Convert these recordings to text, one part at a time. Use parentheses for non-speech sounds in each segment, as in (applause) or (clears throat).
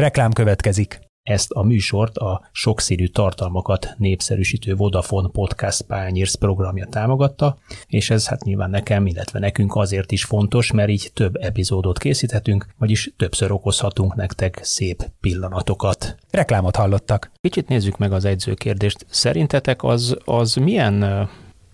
Reklám következik. Ezt a műsort a sokszínű tartalmakat népszerűsítő Vodafone Podcast Pányérsz programja támogatta, és ez hát nyilván nekem, illetve nekünk azért is fontos, mert így több epizódot készíthetünk, vagyis többször okozhatunk nektek szép pillanatokat. Reklámot hallottak. Kicsit nézzük meg az edzőkérdést. Szerintetek az, az milyen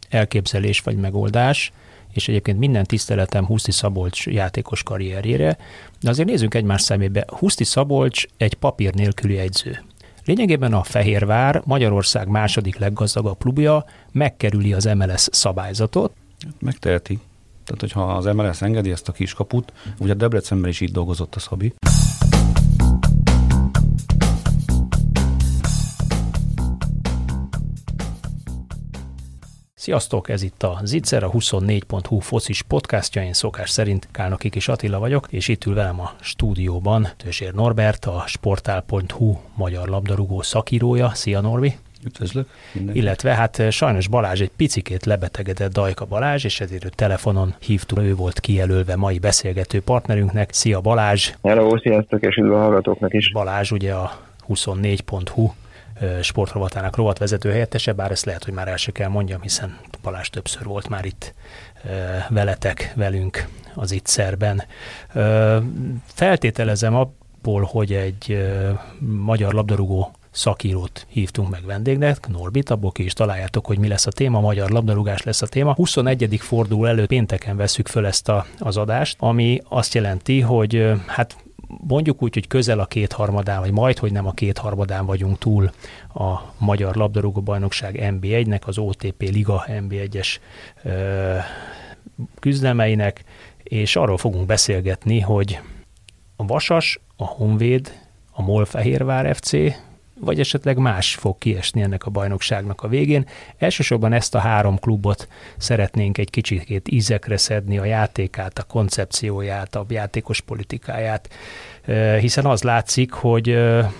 elképzelés vagy megoldás, és egyébként minden tiszteletem Huszti Szabolcs játékos karrierjére, de azért nézzünk egymás szemébe. Huszti Szabolcs egy papír nélküli egyző. Lényegében a Fehérvár, Magyarország második leggazdagabb klubja megkerüli az MLS szabályzatot. Megteheti. Tehát, hogyha az MLS engedi ezt a kiskaput, ugye Debrecenben is így dolgozott a Szabi. Sziasztok, ez itt a Zicser, a 24.hu focis podcastja, én szokás szerint Kálnoki Kis Attila vagyok, és itt ül velem a stúdióban Tőzsér Norbert, a sportál.hu magyar labdarúgó szakírója. Szia Norbi! Üdvözlök! Mindenki. Illetve hát sajnos Balázs egy picikét lebetegedett Dajka Balázs, és ezért ő telefonon hívtuk, ő volt kijelölve mai beszélgető partnerünknek. Szia Balázs! Hello, sziasztok, és üdv a hallgatóknak is! Balázs ugye a 24.hu sportrovatának rovatvezető helyettese, bár ezt lehet, hogy már el se kell mondjam, hiszen Balázs többször volt már itt veletek, velünk az itt szerben. Feltételezem abból, hogy egy magyar labdarúgó szakírót hívtunk meg vendégnek, Norbit, abból ki is találjátok, hogy mi lesz a téma, magyar labdarúgás lesz a téma. 21. forduló előtt pénteken veszük föl ezt a, az adást, ami azt jelenti, hogy hát mondjuk úgy, hogy közel a kétharmadán, vagy majd, hogy nem a kétharmadán vagyunk túl a Magyar Labdarúgó Bajnokság NB1-nek, az OTP Liga NB1-es küzdelmeinek, és arról fogunk beszélgetni, hogy a Vasas, a Honvéd, a Molfehérvár FC, vagy esetleg más fog kiesni ennek a bajnokságnak a végén. Elsősorban ezt a három klubot szeretnénk egy kicsit ízekre szedni, a játékát, a koncepcióját, a játékos politikáját, hiszen az látszik, hogy,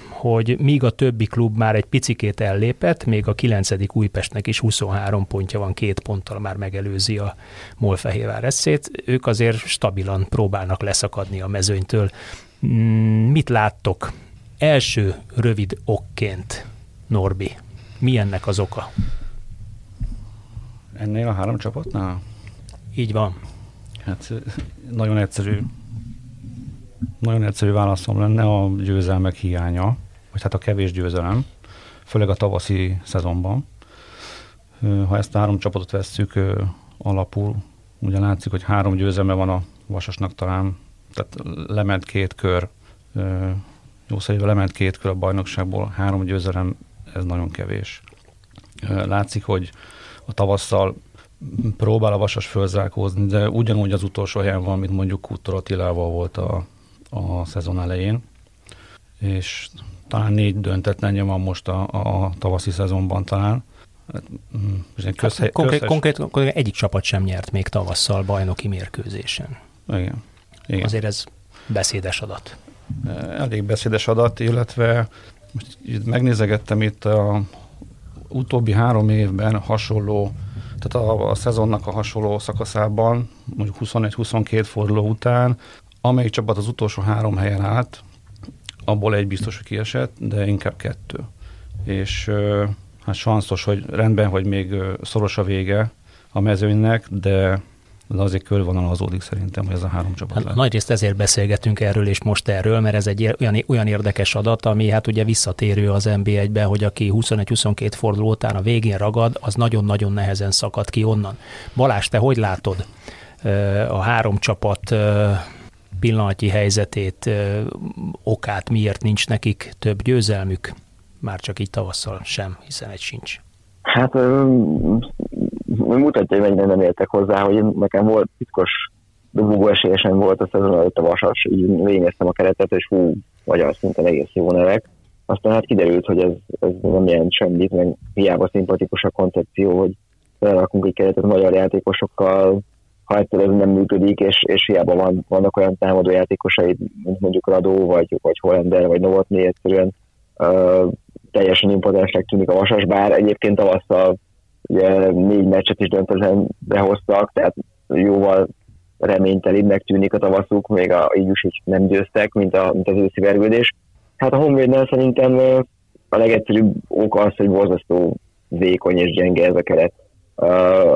hogy míg a többi klub már egy picikét ellépett, még a 9. Újpestnek is 23 pontja van, két ponttal már megelőzi a Molfehérvár eszét, ők azért stabilan próbálnak leszakadni a mezőnytől. Mm, mit láttok első rövid okként, Norbi, mi ennek az oka? Ennél a három csapatnál? Így van. Hát nagyon egyszerű, nagyon egyszerű válaszom lenne a győzelmek hiánya, vagy hát a kevés győzelem, főleg a tavaszi szezonban. Ha ezt a három csapatot vesszük alapul, ugye látszik, hogy három győzelme van a Vasasnak talán, tehát lement két kör jó szerint lement két kör a bajnokságból, három győzelem, ez nagyon kevés. Látszik, hogy a tavasszal próbál a Vasas fölzárkózni, de ugyanúgy az utolsó helyen van, mint mondjuk Kuttor Attilával volt a, a szezon elején, és talán négy döntetlenje van most a, a tavaszi szezonban talán. Hát, mm, közhely, konkrét, konkrét, konkrét egyik csapat sem nyert még tavasszal bajnoki mérkőzésen. Igen. Igen. Azért ez beszédes adat elég beszédes adat, illetve most megnézegettem itt a utóbbi három évben hasonló, tehát a, a szezonnak a hasonló szakaszában, mondjuk 21-22 forduló után, amelyik csapat az utolsó három helyen állt, abból egy biztos, hogy kiesett, de inkább kettő. És hát sanszos, hogy rendben, hogy még szoros a vége a mezőnynek, de de azért körvonalazódik szerintem, hogy ez a három csapat hát, Nagy részt ezért beszélgetünk erről és most erről, mert ez egy olyan, olyan érdekes adat, ami hát ugye visszatérő az NB1-be, hogy aki 21-22 forduló után a végén ragad, az nagyon-nagyon nehezen szakad ki onnan. Balázs, te hogy látod a három csapat pillanatnyi helyzetét, okát, miért nincs nekik több győzelmük? Már csak így tavasszal sem, hiszen egy sincs. Hát mutatja, hogy mennyire nem értek hozzá, hogy nekem volt titkos dobogó esélyesen volt a szezon előtt a vasas, így végeztem a keretet, és hú, magyar szinten egész jó nevek. Aztán hát kiderült, hogy ez, ez nem jelent semmit, meg hiába szimpatikus a koncepció, hogy felrakunk egy keretet magyar játékosokkal, ha egyszer ez nem működik, és, és hiába van, vannak olyan támadó játékosai, mint mondjuk Radó, vagy, vagy Hollander, vagy Novotny, egyszerűen uh, teljesen impotensnek tűnik a vasas, bár egyébként tavasszal ugye négy meccset is döntően behoztak, tehát jóval reménytelibbnek tűnik a tavaszuk, még a, így is nem győztek, mint, a, mint az őszi vergődés. Hát a Honvédnál szerintem a legegyszerűbb oka az, hogy borzasztó vékony és gyenge ez a keret.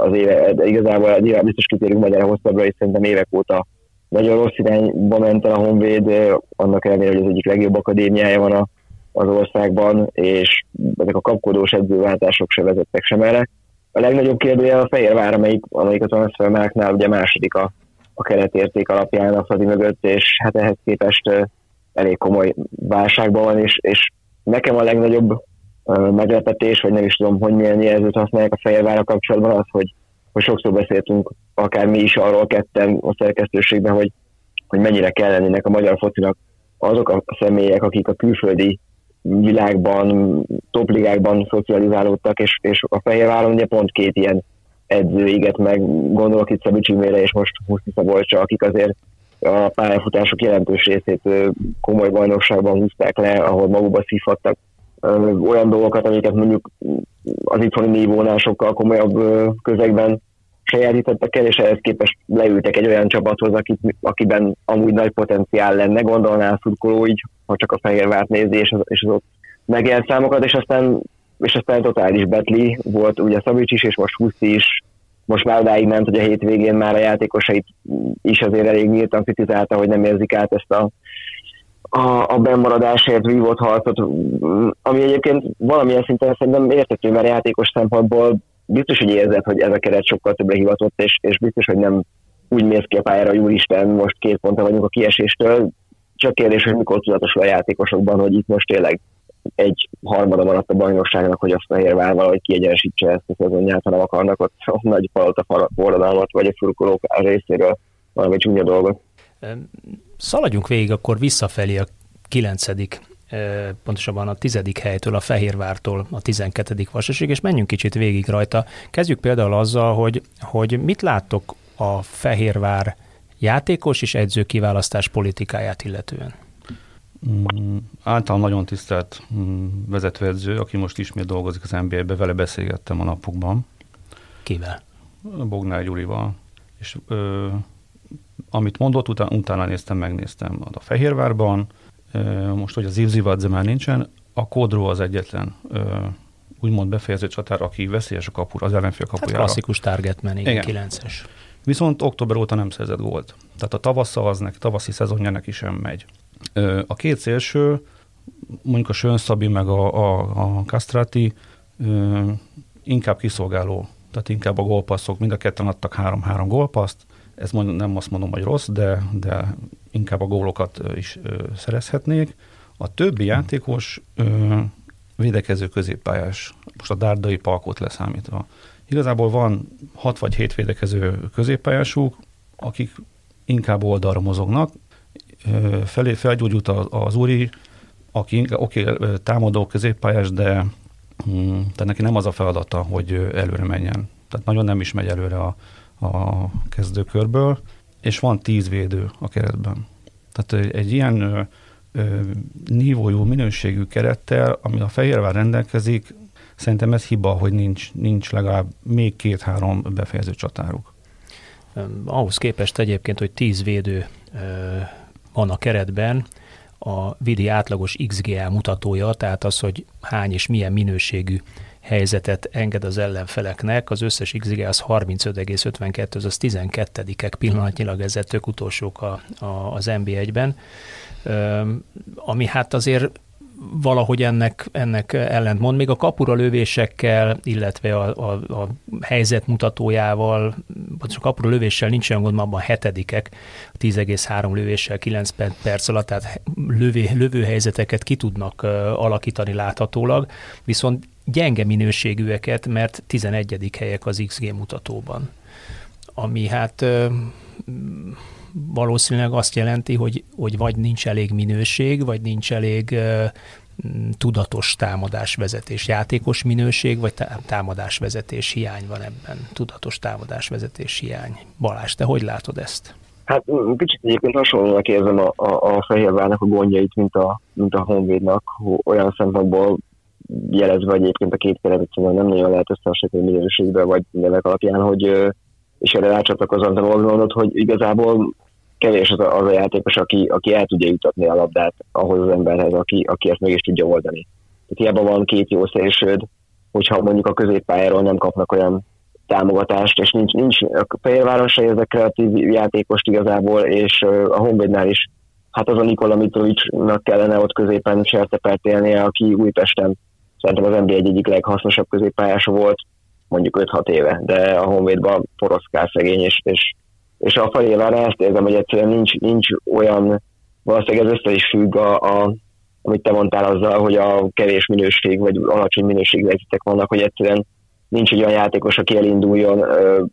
Az éve, igazából nyilván biztos kitérünk majd erre hosszabbra, és szerintem évek óta nagyon rossz irányba ment el a Honvéd, annak ellenére, hogy az egyik legjobb akadémiája van a, az országban, és ezek a kapkodós edzőváltások se vezettek sem erre. A legnagyobb kérdője a Fehérvár, amelyik, amelyik a transfermáknál ugye második a, a keretérték alapján a Fradi mögött, és hát ehhez képest elég komoly válságban van, és, és nekem a legnagyobb meglepetés, vagy nem is tudom, hogy milyen jelzőt használják a Fehérvára kapcsolatban az, hogy, hogy sokszor beszéltünk, akár mi is arról ketten a szerkesztőségben, hogy, hogy mennyire kell lennének a magyar focinak azok a személyek, akik a külföldi világban, topligákban szocializálódtak, és, és a Fehérváron ugye pont két ilyen edző éget meg, gondolok itt Szabi Csimére és most Huszti Szabolcsa, akik azért a pályafutások jelentős részét komoly bajnokságban húzták le, ahol magukba szívhattak olyan dolgokat, amiket mondjuk az itthoni nívónál sokkal komolyabb közegben sajátítottak el, és ehhez képest leültek egy olyan csapathoz, akit, akiben amúgy nagy potenciál lenne, gondolná a szurkoló így, ha csak a Fehérvárt nézi, és az, és az ott megélt számokat, és aztán, és aztán totális betli volt ugye Szabics is, és most Huszi is, most már odáig ment, hogy a hétvégén már a játékosait is azért elég nyíltan kritizálta, hogy nem érzik át ezt a, a, a bemaradásért vívott harcot, ami egyébként valamilyen szinten szerintem értető, mert játékos szempontból biztos, hogy érzed, hogy ez a keret sokkal többre hivatott, és, és biztos, hogy nem úgy mész ki a pályára, úristen, most két ponta vagyunk a kieséstől, csak kérdés, hogy mikor tudatosul a játékosokban, hogy itt most tényleg egy harmada maradt a bajnokságnak, hogy azt Fehérvár valahogy kiegyenesítse ezt a szezonját, hanem akarnak ott a nagy palota forradalmat, vagy a szurkolók részéről valami csúnya dolgot. Szaladjunk végig akkor visszafelé a kilencedik pontosabban a tizedik helytől, a Fehérvártól a tizenkettedik vasasig, és menjünk kicsit végig rajta. Kezdjük például azzal, hogy, hogy mit láttok a Fehérvár játékos és edző kiválasztás politikáját illetően? Mm, általán nagyon tisztelt mm, vezetőedző, aki most ismét dolgozik az NBA-be, vele beszélgettem a napokban. Kivel? Bognár Gyurival. És ö, amit mondott, utána, utána néztem, megnéztem a Fehérvárban, most, hogy az Ivzivadze már nincsen, a Kodró az egyetlen úgymond befejező csatár, aki veszélyes a kapura, az ellenfél hát kapujára. Hát klasszikus targetman, igen, igen. 9-es. Viszont október óta nem szerzett gólt. Tehát a tavasszal az neki, tavaszi szezonja neki sem megy. A két szélső, mondjuk a Sönszabi meg a, a, a Castrati inkább kiszolgáló, tehát inkább a gólpasszok, mind a ketten adtak három-három gólpaszt, ez mond, nem azt mondom, hogy rossz, de, de inkább a gólokat is szerezhetnék. A többi játékos ö, védekező középpályás, most a dárdai palkot leszámítva. Igazából van hat vagy hét védekező középpályásuk, akik inkább oldalra mozognak, felé felgyógyult az úri, aki oké, okay, támadó középpályás, de mm, tehát neki nem az a feladata, hogy előre menjen. Tehát nagyon nem is megy előre a, a kezdőkörből, és van tíz védő a keretben. Tehát egy ilyen ö, ö, nívójú, minőségű kerettel, ami a Fehérvár rendelkezik, szerintem ez hiba, hogy nincs, nincs legalább még két-három befejező csatáruk. Ahhoz képest egyébként, hogy tíz védő van a keretben a vidi átlagos XGA mutatója, tehát az, hogy hány és milyen minőségű helyzetet enged az ellenfeleknek, az összes XG az 35,52, az 12-ek pillanatnyilag ezzel tök utolsók a, a, az NB1-ben, ami hát azért valahogy ennek, ennek ellentmond. Még a kapura lövésekkel, illetve a, a, a helyzet mutatójával, vagy a kapura lövéssel nincs olyan gond, abban hetedikek, 10,3 lövéssel 9 perc alatt, tehát lövé, lövőhelyzeteket ki tudnak alakítani láthatólag, viszont gyenge minőségűeket, mert 11. helyek az XG mutatóban. Ami hát valószínűleg azt jelenti, hogy, hogy vagy nincs elég minőség, vagy nincs elég tudatos támadásvezetés, játékos minőség, vagy támadásvezetés hiány van ebben, tudatos támadásvezetés hiány. Balázs, te hogy látod ezt? Hát kicsit egyébként hasonlónak érzem a, a, a Fehérvárnak a gondjait, mint a, mint a Honvédnak, olyan szempontból jelezve egyébként a két keretet nem nagyon lehet összehasonlítani minőségben, vagy nevek alapján, hogy és erre rácsatlakozom, te mondod, hogy igazából kevés az a, az a játékos, aki, aki el tudja jutatni a labdát ahhoz az emberhez, aki, aki ezt meg is tudja oldani. Tehát hiába van két jó szélsőd, hogyha mondjuk a középpályáról nem kapnak olyan támogatást, és nincs, nincs a Fehérváron se érzek kreatív játékost igazából, és a Honvédnál is hát az a Nikola Mitrovicsnak kellene ott középen sertepert élnie, aki Újpesten szerintem az NBA egyik leghasznosabb középpályása volt, mondjuk 5-6 éve, de a Honvédban poroszkál szegény, és, és, és a Fehérvára ezt érzem, hogy egyszerűen nincs, nincs olyan, valószínűleg ez össze is függ a, a amit te mondtál azzal, hogy a kevés minőség, vagy alacsony minőség egyetek vannak, hogy egyszerűen nincs egy olyan játékos, aki elinduljon,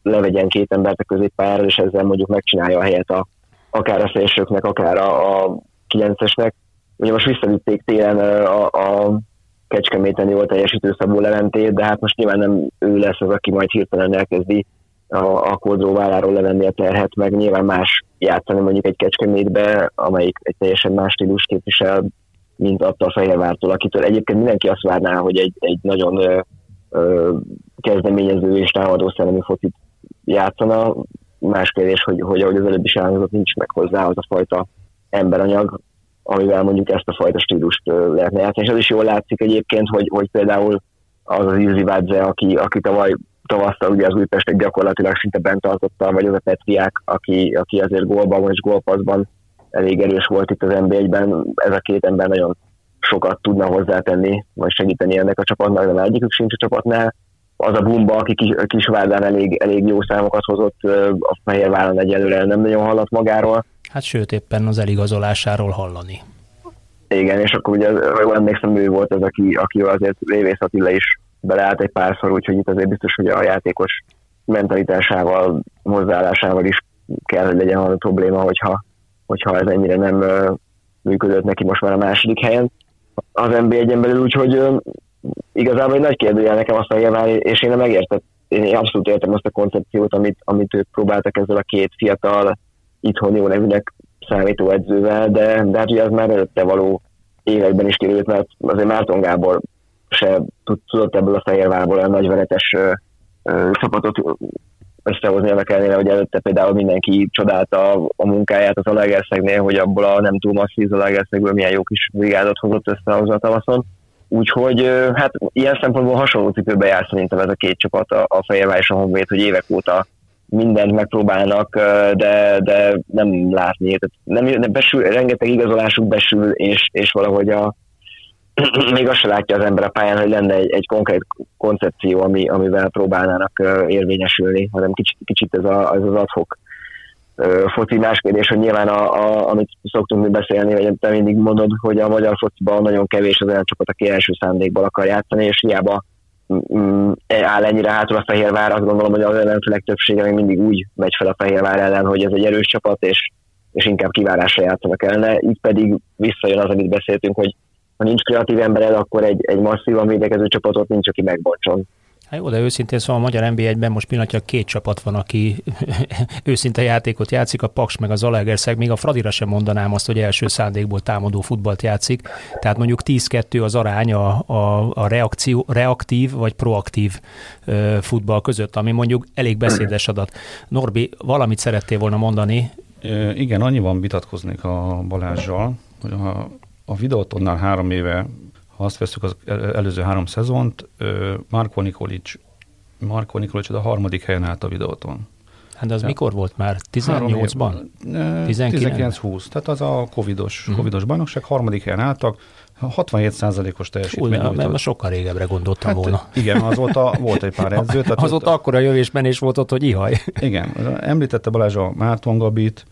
levegyen két embert a középpályára, és ezzel mondjuk megcsinálja a helyet a, akár a szélsőknek, akár a, a kilencesnek. Ugye most visszavitték télen a, a Kecskeméten jól teljesítő Szabó Leventét, de hát most nyilván nem ő lesz az, aki majd hirtelen elkezdi a, a Kodró válláról levenni a terhet, meg nyilván más játszani mondjuk egy Kecskemétbe, amelyik egy teljesen más stílus képvisel, mint adta a Fehérvártól, akitől egyébként mindenki azt várná, hogy egy, egy nagyon ö, ö, kezdeményező és támadó szellemi focit játszana. Más kérdés, hogy, hogy ahogy az előbb is elhangzott, nincs meg hozzá az a fajta emberanyag, amivel mondjuk ezt a fajta stílust lehetne játszani. És az is jól látszik egyébként, hogy, hogy például az az Ilzi Vadze, aki, aki tavaly tavasztal ugye az Újpestet gyakorlatilag szinte bent tartotta, vagy az a Petriák, aki, aki azért gólban és gólpaszban elég erős volt itt az NB1-ben. Ez a két ember nagyon sokat tudna hozzátenni, vagy segíteni ennek a csapatnak, de egyikük sincs a csapatnál. Az a Bumba, aki kis, Kisvárdán elég, elég jó számokat hozott, a Fehérváron egyelőre nem nagyon hallott magáról. Hát sőt, éppen az eligazolásáról hallani. Igen, és akkor ugye, jól emlékszem, ő volt az, aki, aki azért Révész Attila is beleállt egy párszor, úgyhogy itt azért biztos, hogy a játékos mentalitásával, hozzáállásával is kell, hogy legyen valami probléma, hogyha, hogyha ez ennyire nem működött neki most már a második helyen az NB1-en belül, úgyhogy igazából egy nagy kérdőjel nekem azt mondja, és én nem megértem, én abszolút értem azt a koncepciót, amit, amit ők próbáltak ezzel a két fiatal itthon jó nevűnek számító edzővel, de, de hát ugye az már előtte való években is került, mert azért Márton Gábor se tudott ebből a Fehérvárból olyan nagy veretes csapatot összehozni ennek ellenére, hogy előtte például mindenki csodálta a munkáját az Alegerszegnél, hogy abból a nem túl masszív Alegerszegből milyen jó kis brigádot hozott össze a tavaszon. Úgyhogy hát ilyen szempontból hasonló cipőbe jár szerintem ez a két csapat, a, a Fehérvár és a Honvéd, hogy évek óta mindent megpróbálnak, de, de nem látni. Tehát nem, besül, rengeteg igazolásuk besül, és, és valahogy a, (clears throat) még azt se látja az ember a pályán, hogy lenne egy, egy konkrét koncepció, ami, amivel próbálnának érvényesülni, hanem kicsit, kicsit ez, a, ez az adhok foci más kérdés, hogy nyilván a, a, amit szoktunk mi beszélni, vagy te mindig mondod, hogy a magyar fociban nagyon kevés az olyan csapat, aki első szándékból akar játszani, és hiába áll ennyire hátul a Fehérvár, azt gondolom, hogy az ellenfelek többsége még mindig úgy megy fel a Fehérvár ellen, hogy ez egy erős csapat, és, és inkább kivárásra játszanak ellene. Itt pedig visszajön az, amit beszéltünk, hogy ha nincs kreatív embered, akkor egy, egy masszívan védekező csapatot nincs, aki megbontson. Hát jó, de őszintén szóval a Magyar NB1-ben most pillanatja két csapat van, aki (laughs) őszinte játékot játszik, a Paks meg az Zalaegerszeg, még a Fradira sem mondanám azt, hogy első szándékból támadó futballt játszik. Tehát mondjuk 10-2 az arány a, a, a reakció, reaktív vagy proaktív ö, futball között, ami mondjuk elég beszédes adat. Norbi, valamit szerettél volna mondani? igen, annyiban vitatkoznék a Balázsjal, hogy a a videótonnál három éve, ha azt veszük az előző három szezont, Marko Nikolic, Marko Nikolic a harmadik helyen állt a videóton. Hát az ja. mikor volt már? 18-ban? 19-20. Tehát az a covidos, uh-huh. covidos bajnokság, harmadik helyen álltak, 67%-os teljesítmény. Úgy, mert sokkal régebbre gondoltam hát, volna. Igen, azóta volt egy pár (laughs) edző. Tehát azóta akkora jövésmenés volt ott, hogy ihaj. Igen, említette Balázs a Márton Gabit,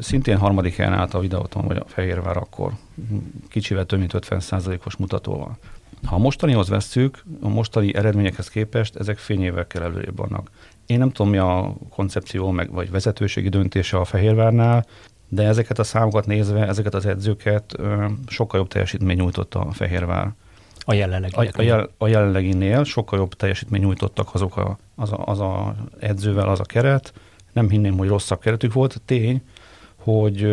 szintén harmadik helyen állt a videóton, vagy a Fehérvár akkor, kicsivel több mint 50%-os mutatóval. Ha a mostanihoz vesszük, a mostani eredményekhez képest ezek fényévekkel előrébb vannak. Én nem tudom, mi a koncepció, meg, vagy vezetőségi döntése a Fehérvárnál, de ezeket a számokat nézve, ezeket az edzőket sokkal jobb teljesítmény nyújtott a Fehérvár. A jelenlegi. A, a, jel, a jelenleginél sokkal jobb teljesítmény nyújtottak azok a, az, a, az a edzővel, az a keret. Nem hinném, hogy rosszabb keretük volt. Tény, hogy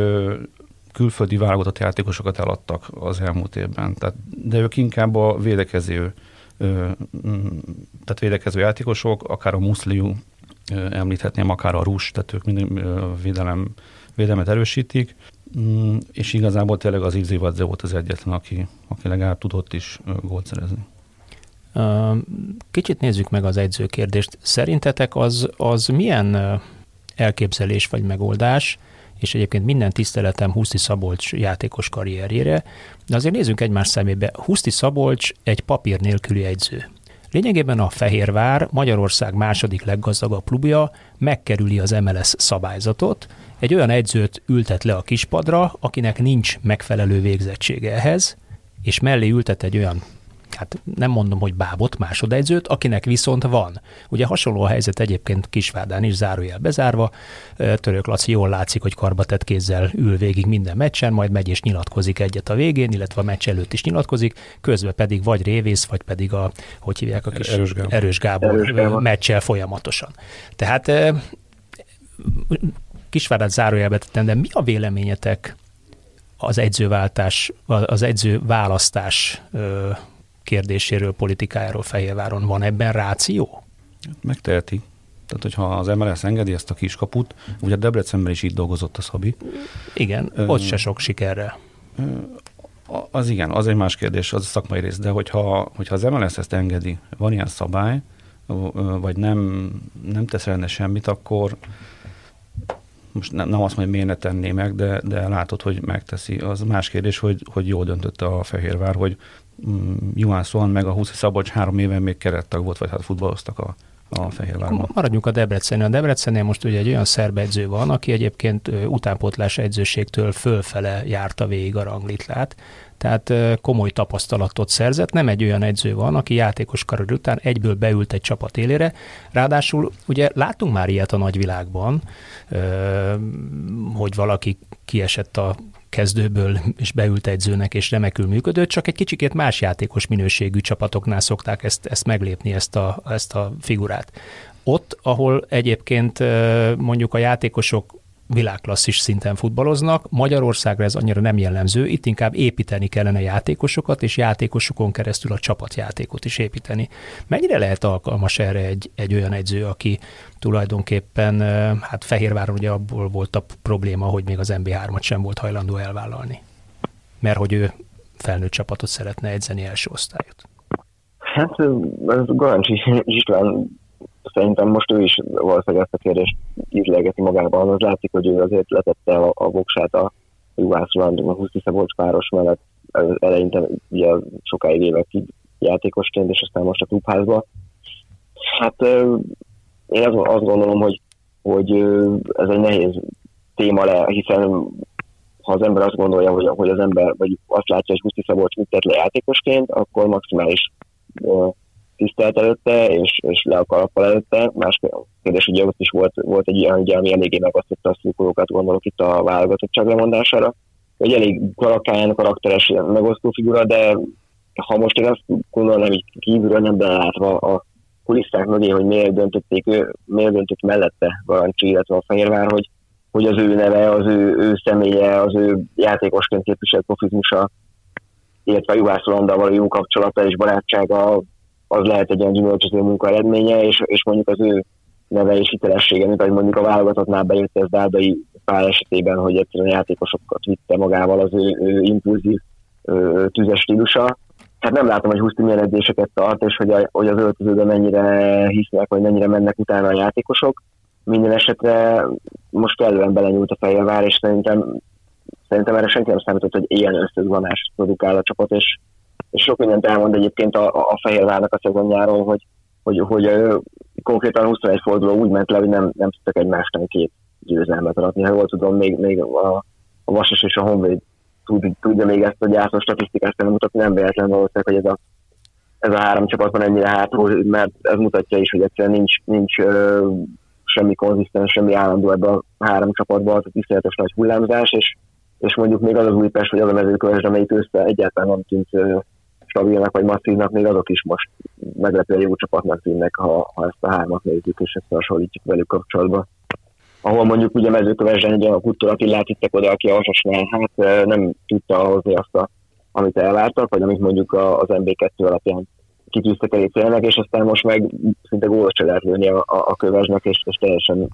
külföldi válogatott játékosokat eladtak az elmúlt évben. Tehát, de ők inkább a védekező, tehát védekező játékosok, akár a Muszliu, említhetném akár a rús, tehát ők minden védelem, védelmet erősítik, mm, és igazából tényleg az Ivzivadze volt az egyetlen, aki, aki legalább tudott is gólt szerezni. Kicsit nézzük meg az edzőkérdést. Szerintetek az, az milyen elképzelés vagy megoldás, és egyébként minden tiszteletem Huszti Szabolcs játékos karrierjére, de azért nézzünk egymás szemébe. Huszti Szabolcs egy papír nélküli edző. Lényegében a Fehérvár, Magyarország második leggazdagabb klubja megkerüli az MLS szabályzatot, egy olyan edzőt ültet le a kispadra, akinek nincs megfelelő végzettsége ehhez, és mellé ültet egy olyan hát nem mondom, hogy bábot, másodegyzőt, akinek viszont van. Ugye hasonló a helyzet egyébként Kisvárdán is zárójel bezárva. Török Laci jól látszik, hogy karbatett kézzel ül végig minden meccsen, majd megy és nyilatkozik egyet a végén, illetve a meccs előtt is nyilatkozik, közben pedig vagy Révész, vagy pedig a, hogy hívják a kis Erős Gábor, Erős Gábor, Erős Gábor. meccsel folyamatosan. Tehát Kisvárdát zárójelbe tettem, de mi a véleményetek az edzőváltás, az edző választás kérdéséről, politikájáról Fehérváron. Van ebben ráció? Megteheti. Tehát, hogyha az MLS engedi ezt a kiskaput, ugye Debrecenben is így dolgozott a Szabi. Igen, Ö, ott se sok sikerre. Az igen, az egy más kérdés, az a szakmai rész, de hogyha, hogyha az MLS ezt engedi, van ilyen szabály, vagy nem, nem tesz rende semmit, akkor most nem, nem azt mondja, hogy miért ne tenné meg, de, de látod, hogy megteszi. Az más kérdés, hogy, hogy jól döntött a Fehérvár, hogy Mm, Juhán Szóan meg a 20 Szabolcs három éven még kerettag volt, vagy hát futballoztak a, a Fehérvárban. Maradjunk a Debrecen. A Debrecennél most ugye egy olyan szerb edző van, aki egyébként utánpótlás edzőségtől fölfele járta végig a ranglitlát, tehát komoly tapasztalatot szerzett. Nem egy olyan edző van, aki játékos karod után egyből beült egy csapat élére. Ráadásul ugye látunk már ilyet a nagyvilágban, hogy valaki kiesett a kezdőből és beült edzőnek, és remekül működött, csak egy kicsikét más játékos minőségű csapatoknál szokták ezt, ezt meglépni, ezt a, ezt a figurát. Ott, ahol egyébként mondjuk a játékosok világklasszis szinten futballoznak. Magyarországra ez annyira nem jellemző, itt inkább építeni kellene játékosokat, és játékosokon keresztül a csapatjátékot is építeni. Mennyire lehet alkalmas erre egy, egy olyan edző, aki tulajdonképpen, hát Fehérváron ugye abból volt a probléma, hogy még az MB3-at sem volt hajlandó elvállalni. Mert hogy ő felnőtt csapatot szeretne edzeni első osztályot. Hát ez Garancsi István szerintem most ő is valószínűleg ezt a kérdést ízlegeti magában. Az látszik, hogy ő azért letette a, a voksát a Juhász Roland, a 20 Szabolcs páros mellett eleinte ugye sokáig évekig játékosként, és aztán most a klubházba. Hát én azt, azt gondolom, hogy, hogy ez egy nehéz téma le, hiszen ha az ember azt gondolja, hogy, hogy az ember, vagy azt látja, hogy Guszti Szabolcs mit tett le játékosként, akkor maximális tisztelt előtte, és, és le a kalappal előtte. Más kérdés, ugye ott is volt, volt egy ilyen, ugye, ami eléggé megosztotta a szurkolókat, gondolok itt a válogatottság lemondására. Egy elég karakáján karakteres megosztó figura, de ha most én azt gondolom, hogy kívülről nem belátva a kulisszák mögé, hogy miért döntötték ő, miért döntött mellette Garancsi, illetve a Fehérvár, hogy, hogy az ő neve, az ő, ő személye, az ő játékosként képviselt profizmusa, illetve a Juhász való jó kapcsolata és barátsága az lehet egy olyan gyümölcsöző munka eredménye, és, és mondjuk az ő neve és hitelessége, mint ahogy mondjuk a válogatottnál bejött ez Dárdai pár esetében, hogy egyszerűen játékosokat vitte magával az ő, ő impulzív ő, tüzes stílusa. Hát nem látom, hogy Huszti milyen edzéseket tart, és hogy, a, hogy az öltözőben mennyire hisznek, vagy mennyire mennek utána a játékosok. Minden esetre most kellően belenyúlt a Fehérvár, és szerintem, szerintem erre senki nem számított, hogy ilyen összezvonást produkál a csapat, és, és sok mindent elmond egyébként a, a Fehérvárnak a szezonjáról, hogy, hogy, hogy konkrétan 21 forduló úgy ment le, hogy nem, nem tudtak egymásnak két győzelmet adni. Ha jól tudom, még, még a, a Vasas és a Honvéd tud, tudja még ezt a gyászos statisztikát nem mutatni, nem véletlen valószínűleg, hogy ez a, ez a három csapatban ennyire hátul, mert ez mutatja is, hogy egyszerűen nincs, nincs ö, semmi konzisztens, semmi állandó ebben a három csapatban, az tiszteletes nagy hullámzás, és, és mondjuk még az az Újpest, vagy az a mezőkövesd, amelyik össze egyáltalán nem tűnt stabilnak vagy masszívnak, még azok is most meglepően jó csapatnak tűnnek, ha, ha ezt a hármat nézzük, és ezt hasonlítjuk velük kapcsolatban. Ahol mondjuk ugye mezőkövesen egy a Kuttor Attilát vittek oda, aki a hát nem tudta hozni azt, a, amit elvártak, vagy amit mondjuk az MB2 alapján kitűztek elé célnak, és aztán most meg szinte gólos se lehet lőni a, a, a kövesnek, és, és teljesen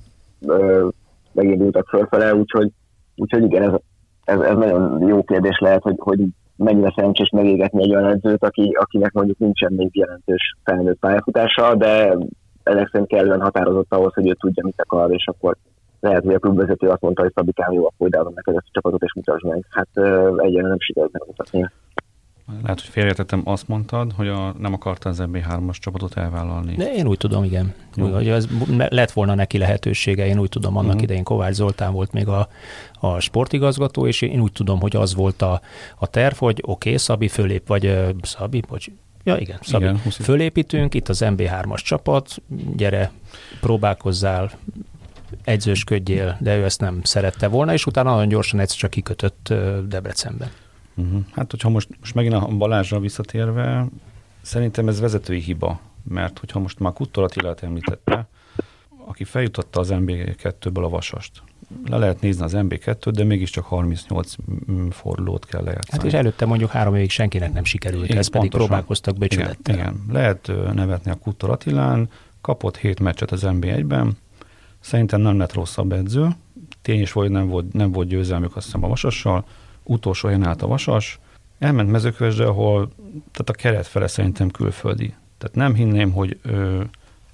ö, megindultak fölfele, úgyhogy, úgyhogy igen, ez, ez, ez, nagyon jó kérdés lehet, hogy, hogy mennyire szerencsés megégetni egy olyan edzőt, aki, akinek mondjuk nincsen még jelentős felnőtt pályafutása, de ezek szerint kellően határozott ahhoz, hogy ő tudja, mit akar, és akkor lehet, hogy a klubvezető azt mondta, hogy Szabikám jó, akkor ideadom neked ezt a csapatot, és mutasd meg. Hát egyre nem sikerült megmutatni. Lehet, hogy félretettem, azt mondtad, hogy a, nem akarta az MB3-as csapatot elvállalni. De én úgy tudom, igen. Jó. Hogy ez lett volna neki lehetősége, én úgy tudom, annak uh-huh. idején Kovács Zoltán volt még a, a sportigazgató, és én úgy tudom, hogy az volt a, a terv, hogy oké, okay, Szabi fölép, vagy Szabi, bocs, Ja, igen, Szabi. Igen, fölépítünk, itt az MB3-as csapat, gyere, próbálkozzál, egyzősködjél, de ő ezt nem szerette volna, és utána nagyon gyorsan egyszer csak kikötött Debrecenben. Uh-huh. Hát, hogyha most, most megint a Balázsra visszatérve, szerintem ez vezetői hiba, mert hogyha most már Kuttor Attilát említette, aki feljutotta az MB2-ből a vasast. Le lehet nézni az MB2-t, de mégiscsak 38 fordulót kell lejátszani. Hát és előtte mondjuk három évig senkinek nem sikerült, igen, ez pedig próbálkoztak becsülettel. Igen, igen, lehet nevetni a Kuttor Attilán, kapott 7 meccset az MB1-ben, szerintem nem lett rosszabb edző, tény is volt, nem volt, nem volt győzelmük azt hiszem a Vasassal, utolsó helyen állt a Vasas, elment mezőkövesdre, ahol tehát a keret fele szerintem külföldi. Tehát nem hinném, hogy ö,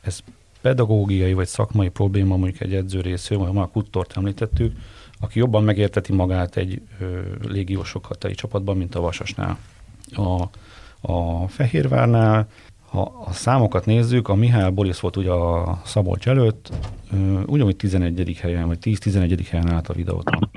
ez pedagógiai vagy szakmai probléma mondjuk egy edző részéről, vagy a Kuttort említettük, aki jobban megérteti magát egy ö, légiósok csapatban, mint a Vasasnál. A, a Fehérvárnál, ha a számokat nézzük, a Mihály Boris volt ugye a Szabolcs előtt, ugyanúgy 11. helyen, vagy 10-11. helyen állt a videóton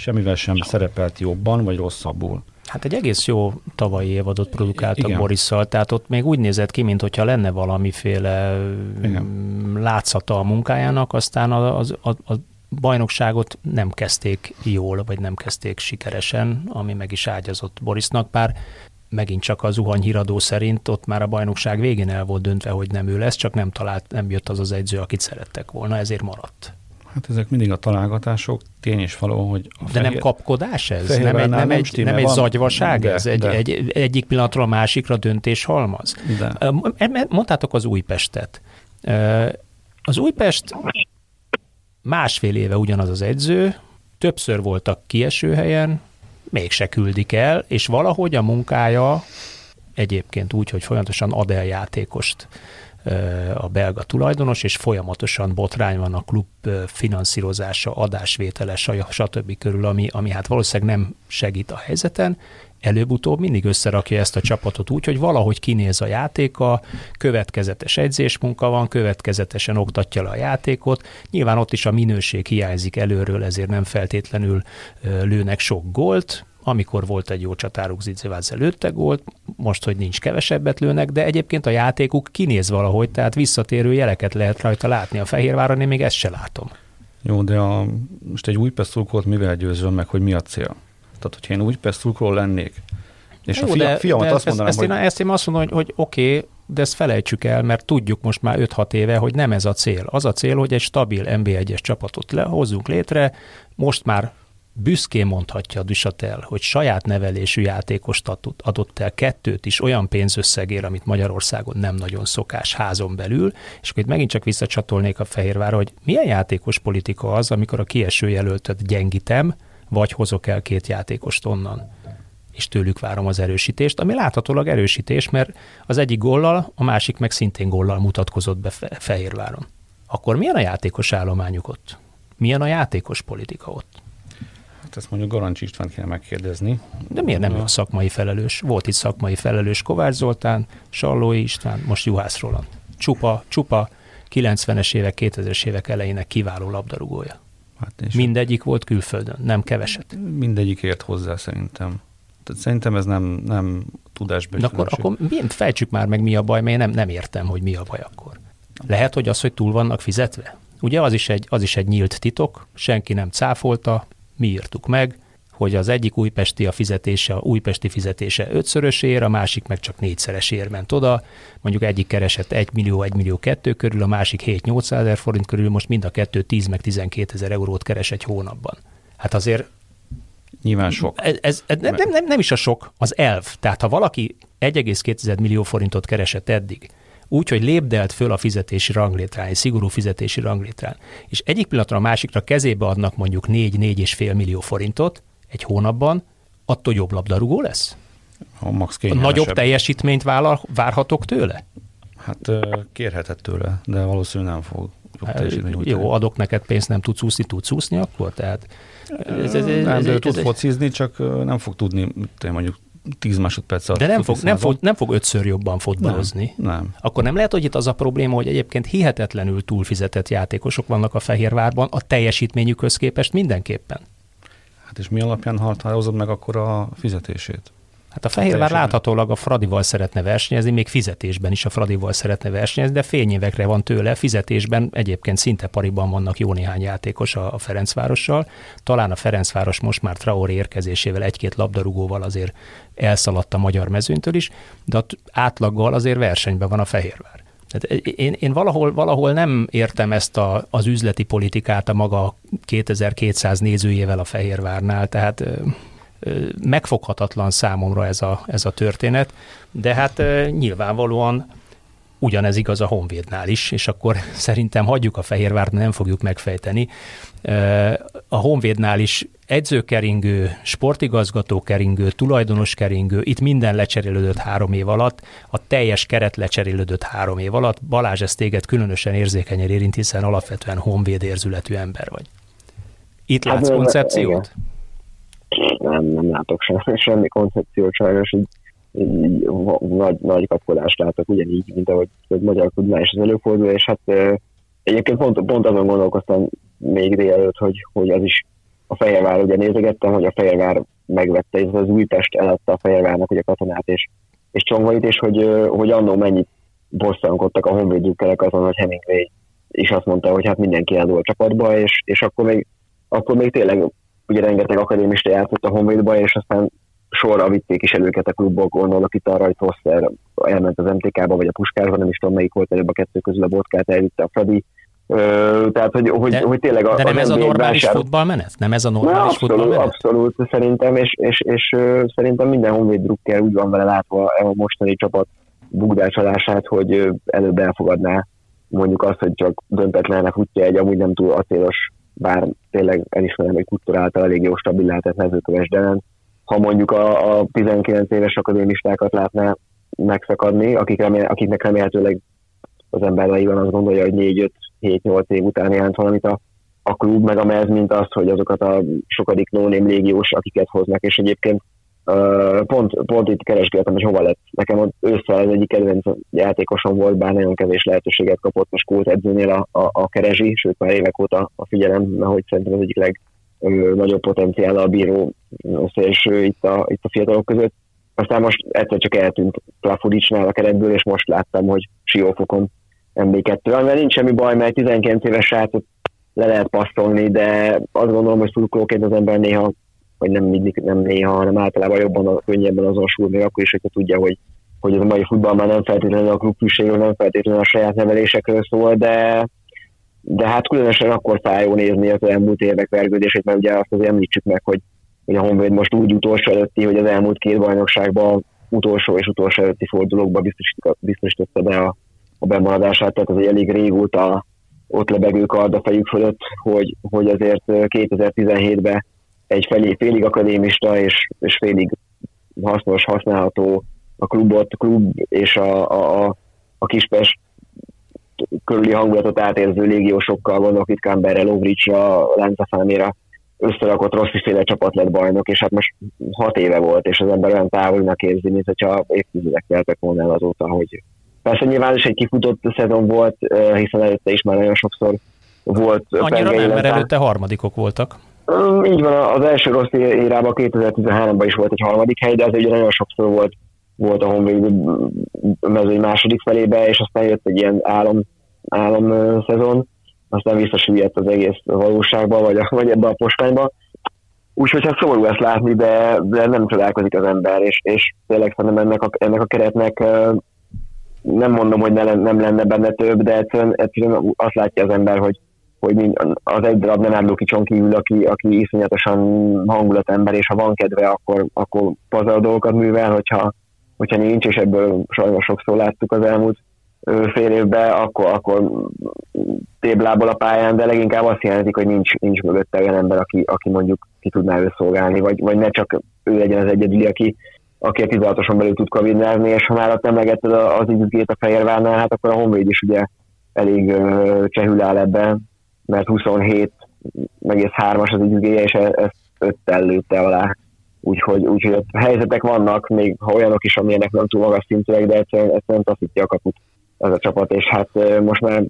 semmivel sem szerepelt jobban vagy rosszabbul. Hát egy egész jó tavalyi évadot produkáltak Igen. Borisszal, tehát ott még úgy nézett ki, mintha lenne valamiféle Igen. Mm, látszata a munkájának, aztán a, a, a, a bajnokságot nem kezdték jól, vagy nem kezdték sikeresen, ami meg is ágyazott Borisnak, bár megint csak az zuhany híradó szerint ott már a bajnokság végén el volt döntve, hogy nem ő lesz, csak nem talált, nem jött az az edző, akit szerettek volna, ezért maradt. Hát ezek mindig a találgatások, tény és való, hogy a De fehér, nem kapkodás ez? Nem egy, nem, egy, nem egy zagyvaság de, ez? Egy, de. Egy, egyik pillanatról a másikra döntés halmaz? De. Mondtátok az Újpestet. Az Újpest másfél éve ugyanaz az edző, többször voltak kieső helyen, mégse küldik el, és valahogy a munkája egyébként úgy, hogy folyamatosan ad el játékost a belga tulajdonos, és folyamatosan botrány van a klub finanszírozása, adásvétele, stb. körül, ami, ami hát valószínűleg nem segít a helyzeten, előbb-utóbb mindig összerakja ezt a csapatot úgy, hogy valahogy kinéz a játéka, következetes edzésmunka van, következetesen oktatja le a játékot. Nyilván ott is a minőség hiányzik előről, ezért nem feltétlenül lőnek sok gólt, amikor volt egy jó csatáruk, Zicevádze lőtte gólt, most, hogy nincs kevesebbet lőnek, de egyébként a játékuk kinéz valahogy, tehát visszatérő jeleket lehet rajta látni. A Fehérváron én még ezt se látom. Jó, de a, most egy új pesztulkót mivel győzöm meg, hogy mi a cél? Tehát, hogyha én új pesztulkról lennék, és Jó, a fia, de, fiamat de azt mondanám, ezt, hogy... Én, ezt én azt mondom, hogy, hogy oké, okay, de ezt felejtsük el, mert tudjuk most már 5-6 éve, hogy nem ez a cél. Az a cél, hogy egy stabil NB1-es csapatot lehozzunk létre, most már büszkén mondhatja a Dusatel, hogy saját nevelésű játékost adott el kettőt is olyan pénzösszegér, amit Magyarországon nem nagyon szokás házon belül, és akkor itt megint csak visszacsatolnék a Fehérvára, hogy milyen játékos politika az, amikor a kieső jelöltet gyengítem, vagy hozok el két játékost onnan és tőlük várom az erősítést, ami láthatólag erősítés, mert az egyik gollal, a másik meg szintén gollal mutatkozott be Fehérváron. Akkor milyen a játékos állományuk ott? Milyen a játékos politika ott? Hát ezt mondjuk Garancs István kéne megkérdezni. De miért nem a szakmai felelős? Volt itt szakmai felelős Kovács Zoltán, Sallói István, most Juhász Roland. Csupa, csupa 90-es évek, 2000-es évek elejének kiváló labdarúgója. Hát és Mindegyik volt külföldön, nem keveset. Mindegyik ért hozzá szerintem. Tehát szerintem ez nem, nem tudásbeli akkor, akkor miért fejtsük már meg, mi a baj, mert én nem, nem értem, hogy mi a baj akkor. Lehet, hogy az, hogy túl vannak fizetve? Ugye az is egy, az is egy nyílt titok, senki nem cáfolta, mi írtuk meg, hogy az egyik újpesti a fizetése, a újpesti fizetése ötszörösér, a másik meg csak négyszeresér ment oda. Mondjuk egyik keresett 1 millió, 1 millió 2 körül, a másik 7-800 ezer forint körül, most mind a kettő 10 meg 12 ezer eurót keres egy hónapban. Hát azért Nyilván sok. Ez, ez, ez nem, nem, nem is a sok, az elv. Tehát ha valaki 1,2 millió forintot keresett eddig, úgy, hogy lépdelt föl a fizetési ranglétrán, egy szigorú fizetési ranglétrán, és egyik pillanatra a másikra kezébe adnak mondjuk 4-4,5 millió forintot egy hónapban, attól jobb labdarúgó lesz? A max Nagyobb teljesítményt vállal, várhatok tőle? Hát kérhetett tőle, de valószínűleg nem fog Hát, jó, adok neked pénzt, nem tudsz úszni, tudsz úszni akkor? Tehát ez, ez, ez, nem, ez, de ő tud focizni, csak nem fog tudni mondjuk 10 másodperc. De nem fog, nem, fog, nem fog ötször jobban fotbalozni. Nem, nem. Akkor nem lehet, hogy itt az a probléma, hogy egyébként hihetetlenül túlfizetett játékosok vannak a Fehérvárban a teljesítményükhöz képest mindenképpen. Hát és mi alapján határozod meg akkor a fizetését? Hát a Fehérvár láthatólag a Fradival szeretne versenyezni, még fizetésben is a Fradival szeretne versenyezni, de fényévekre van tőle, fizetésben egyébként szinte pariban vannak jó néhány játékos a, a Ferencvárossal. Talán a Ferencváros most már Traoré érkezésével egy-két labdarúgóval azért elszaladt a magyar mezőntől is, de átlaggal azért versenyben van a Fehérvár. Tehát én, én valahol, valahol nem értem ezt a, az üzleti politikát a maga 2200 nézőjével a Fehérvárnál, tehát megfoghatatlan számomra ez a, ez a történet, de hát nyilvánvalóan ugyanez igaz a Honvédnál is, és akkor (laughs) szerintem hagyjuk a Fehérvárt, nem fogjuk megfejteni. A Honvédnál is edzőkeringő, sportigazgatókeringő, tulajdonoskeringő, itt minden lecserélődött három év alatt, a teljes keret lecserélődött három év alatt. Balázs, ez téged különösen érzékenyen érint, hiszen alapvetően honvéd érzületű ember vagy. Itt hát, látsz koncepciót? Igen nem, nem látok semmi, (laughs) semmi koncepciót sajnos, így, így nagy, nagy kapkodást látok, ugyanígy, mint ahogy a magyar tudná is az előfordul, és hát egyébként pont, pont azon gondolkoztam még délelőtt, hogy, hogy az is a Fehérvár, ugye nézegettem, hogy a Fehérvár megvette, ez az Újpest eladta a Fehérvárnak ugye katonát és, és csongvait, és hogy, hogy annó mennyit bosszankodtak a honvédjükkelek azon, hogy Hemingway is azt mondta, hogy hát mindenki eldől a csapatba, és, és akkor még akkor még tényleg ugye rengeteg akadémista játszott a Honvédba, és aztán sorra vitték is előket a klubok, gondolok itt arra, hogy Foster elment az MTK-ba, vagy a Puskárba, nem is tudom melyik volt előbb a kettő közül a Botkát, elvitte a Fradi. Ö, tehát, hogy, hogy, de, hogy tényleg a, de nem ez a normális vásár... futballmenet? Nem ez a normális Na, abszolút, Abszolút, szerintem, és, és, és, és szerintem minden Honvéd drukker úgy van vele látva a mostani csapat bugdácsolását, hogy előbb elfogadná mondjuk azt, hogy csak döntetlenek futja egy amúgy nem túl acélos bár tényleg elismerem, hogy kulturáltal elég jó stabil lehetett mezőköves Delen. Ha mondjuk a, a 19 éves akadémistákat látná megszakadni, akik remél, akiknek remélhetőleg az ember van azt gondolja, hogy 4-5-7-8 év után jelent valamit a, a klub, meg a mez, mint az, hogy azokat a sokadik no légiós, akiket hoznak, és egyébként pont, pont itt keresgéltem, hogy hova lett. Nekem ott ősszel az egyik kedvenc játékosom volt, bár nagyon kevés lehetőséget kapott most Kult edzőnél a, a, a Kerezsi, sőt már évek óta a figyelem, hogy szerintem az egyik legnagyobb potenciál a bíró szélső itt a, itt a fiatalok között. Aztán most egyszer csak eltűnt Plafudicsnál a keretből, és most láttam, hogy Siófokon MB2, mert nincs semmi baj, mert 19 éves srácot le lehet passzolni, de azt gondolom, hogy szurkolóként az ember néha vagy nem mindig, nem néha, hanem általában jobban, a, könnyebben azonosul, még akkor is, hogyha tudja, hogy, hogy ez a mai futball már nem feltétlenül a klubfűségről, nem feltétlenül a saját nevelésekről szól, de, de hát különösen akkor fájó nézni az elmúlt évek vergődését, mert ugye azt azért említsük meg, hogy, hogy a Honvéd most úgy utolsó előtti, hogy az elmúlt két bajnokságban utolsó és utolsó előtti fordulókban biztosította be a, a bemaradását, tehát az elég régóta ott lebegő kard a fejük fölött, hogy, hogy azért 2017-ben egy felé, félig akadémista és, és félig hasznos, használható a klubot, klub és a, a, a, a Kispest körüli hangulatot átérző légiósokkal, gondolok itt Kamberre, Lovricsra, Láncafáméra összerakott Rossi féle csapat lett bajnok, és hát most hat éve volt, és az ember olyan távolinak érzi, mint hogyha évtizedek teltek volna el azóta, hogy persze nyilván is egy kifutott szezon volt, hiszen előtte is már nagyon sokszor volt. Annyira nem, mert előtte harmadikok voltak. Így van, az első rossz érában 2013-ban is volt egy harmadik hely, de az ugye nagyon sokszor volt, volt a Honvéd mezői második felébe, és aztán jött egy ilyen álom, álom szezon, aztán visszasüllyedt az egész valóságba, vagy, vagy ebbe a postányba. Úgyhogy hát szomorú ezt látni, de, de nem csodálkozik az ember, és, és tényleg szerintem ennek a, ennek a keretnek nem mondom, hogy ne, nem lenne benne több, de egyszerűen, egyszerűen azt látja az ember, hogy hogy az egy darab nem álló kicson kívül, aki, aki iszonyatosan hangulatember, és ha van kedve, akkor, akkor pazar dolgokat művel, hogyha, hogyha nincs, és ebből sajnos sokszor láttuk az elmúlt fél évben, akkor, akkor téblából a pályán, de leginkább azt jelenti, hogy nincs, nincs mögötte olyan ember, aki, aki mondjuk ki tudná ő vagy, vagy ne csak ő legyen az egyedüli, aki, aki a 16 belül tud kavinázni, és ha már ott emlegetted az időgét a Fehérvárnál, hát akkor a Honvéd is ugye elég csehül áll ebben, mert 27 egész hármas az időgéje, és e- ezt öttel lőtte alá. Úgyhogy, úgyhogy helyzetek vannak, még ha olyanok is, amilyenek nem túl magas szintűek, de egyszerűen, egyszerűen taszítja a kaput ez a csapat, és hát most már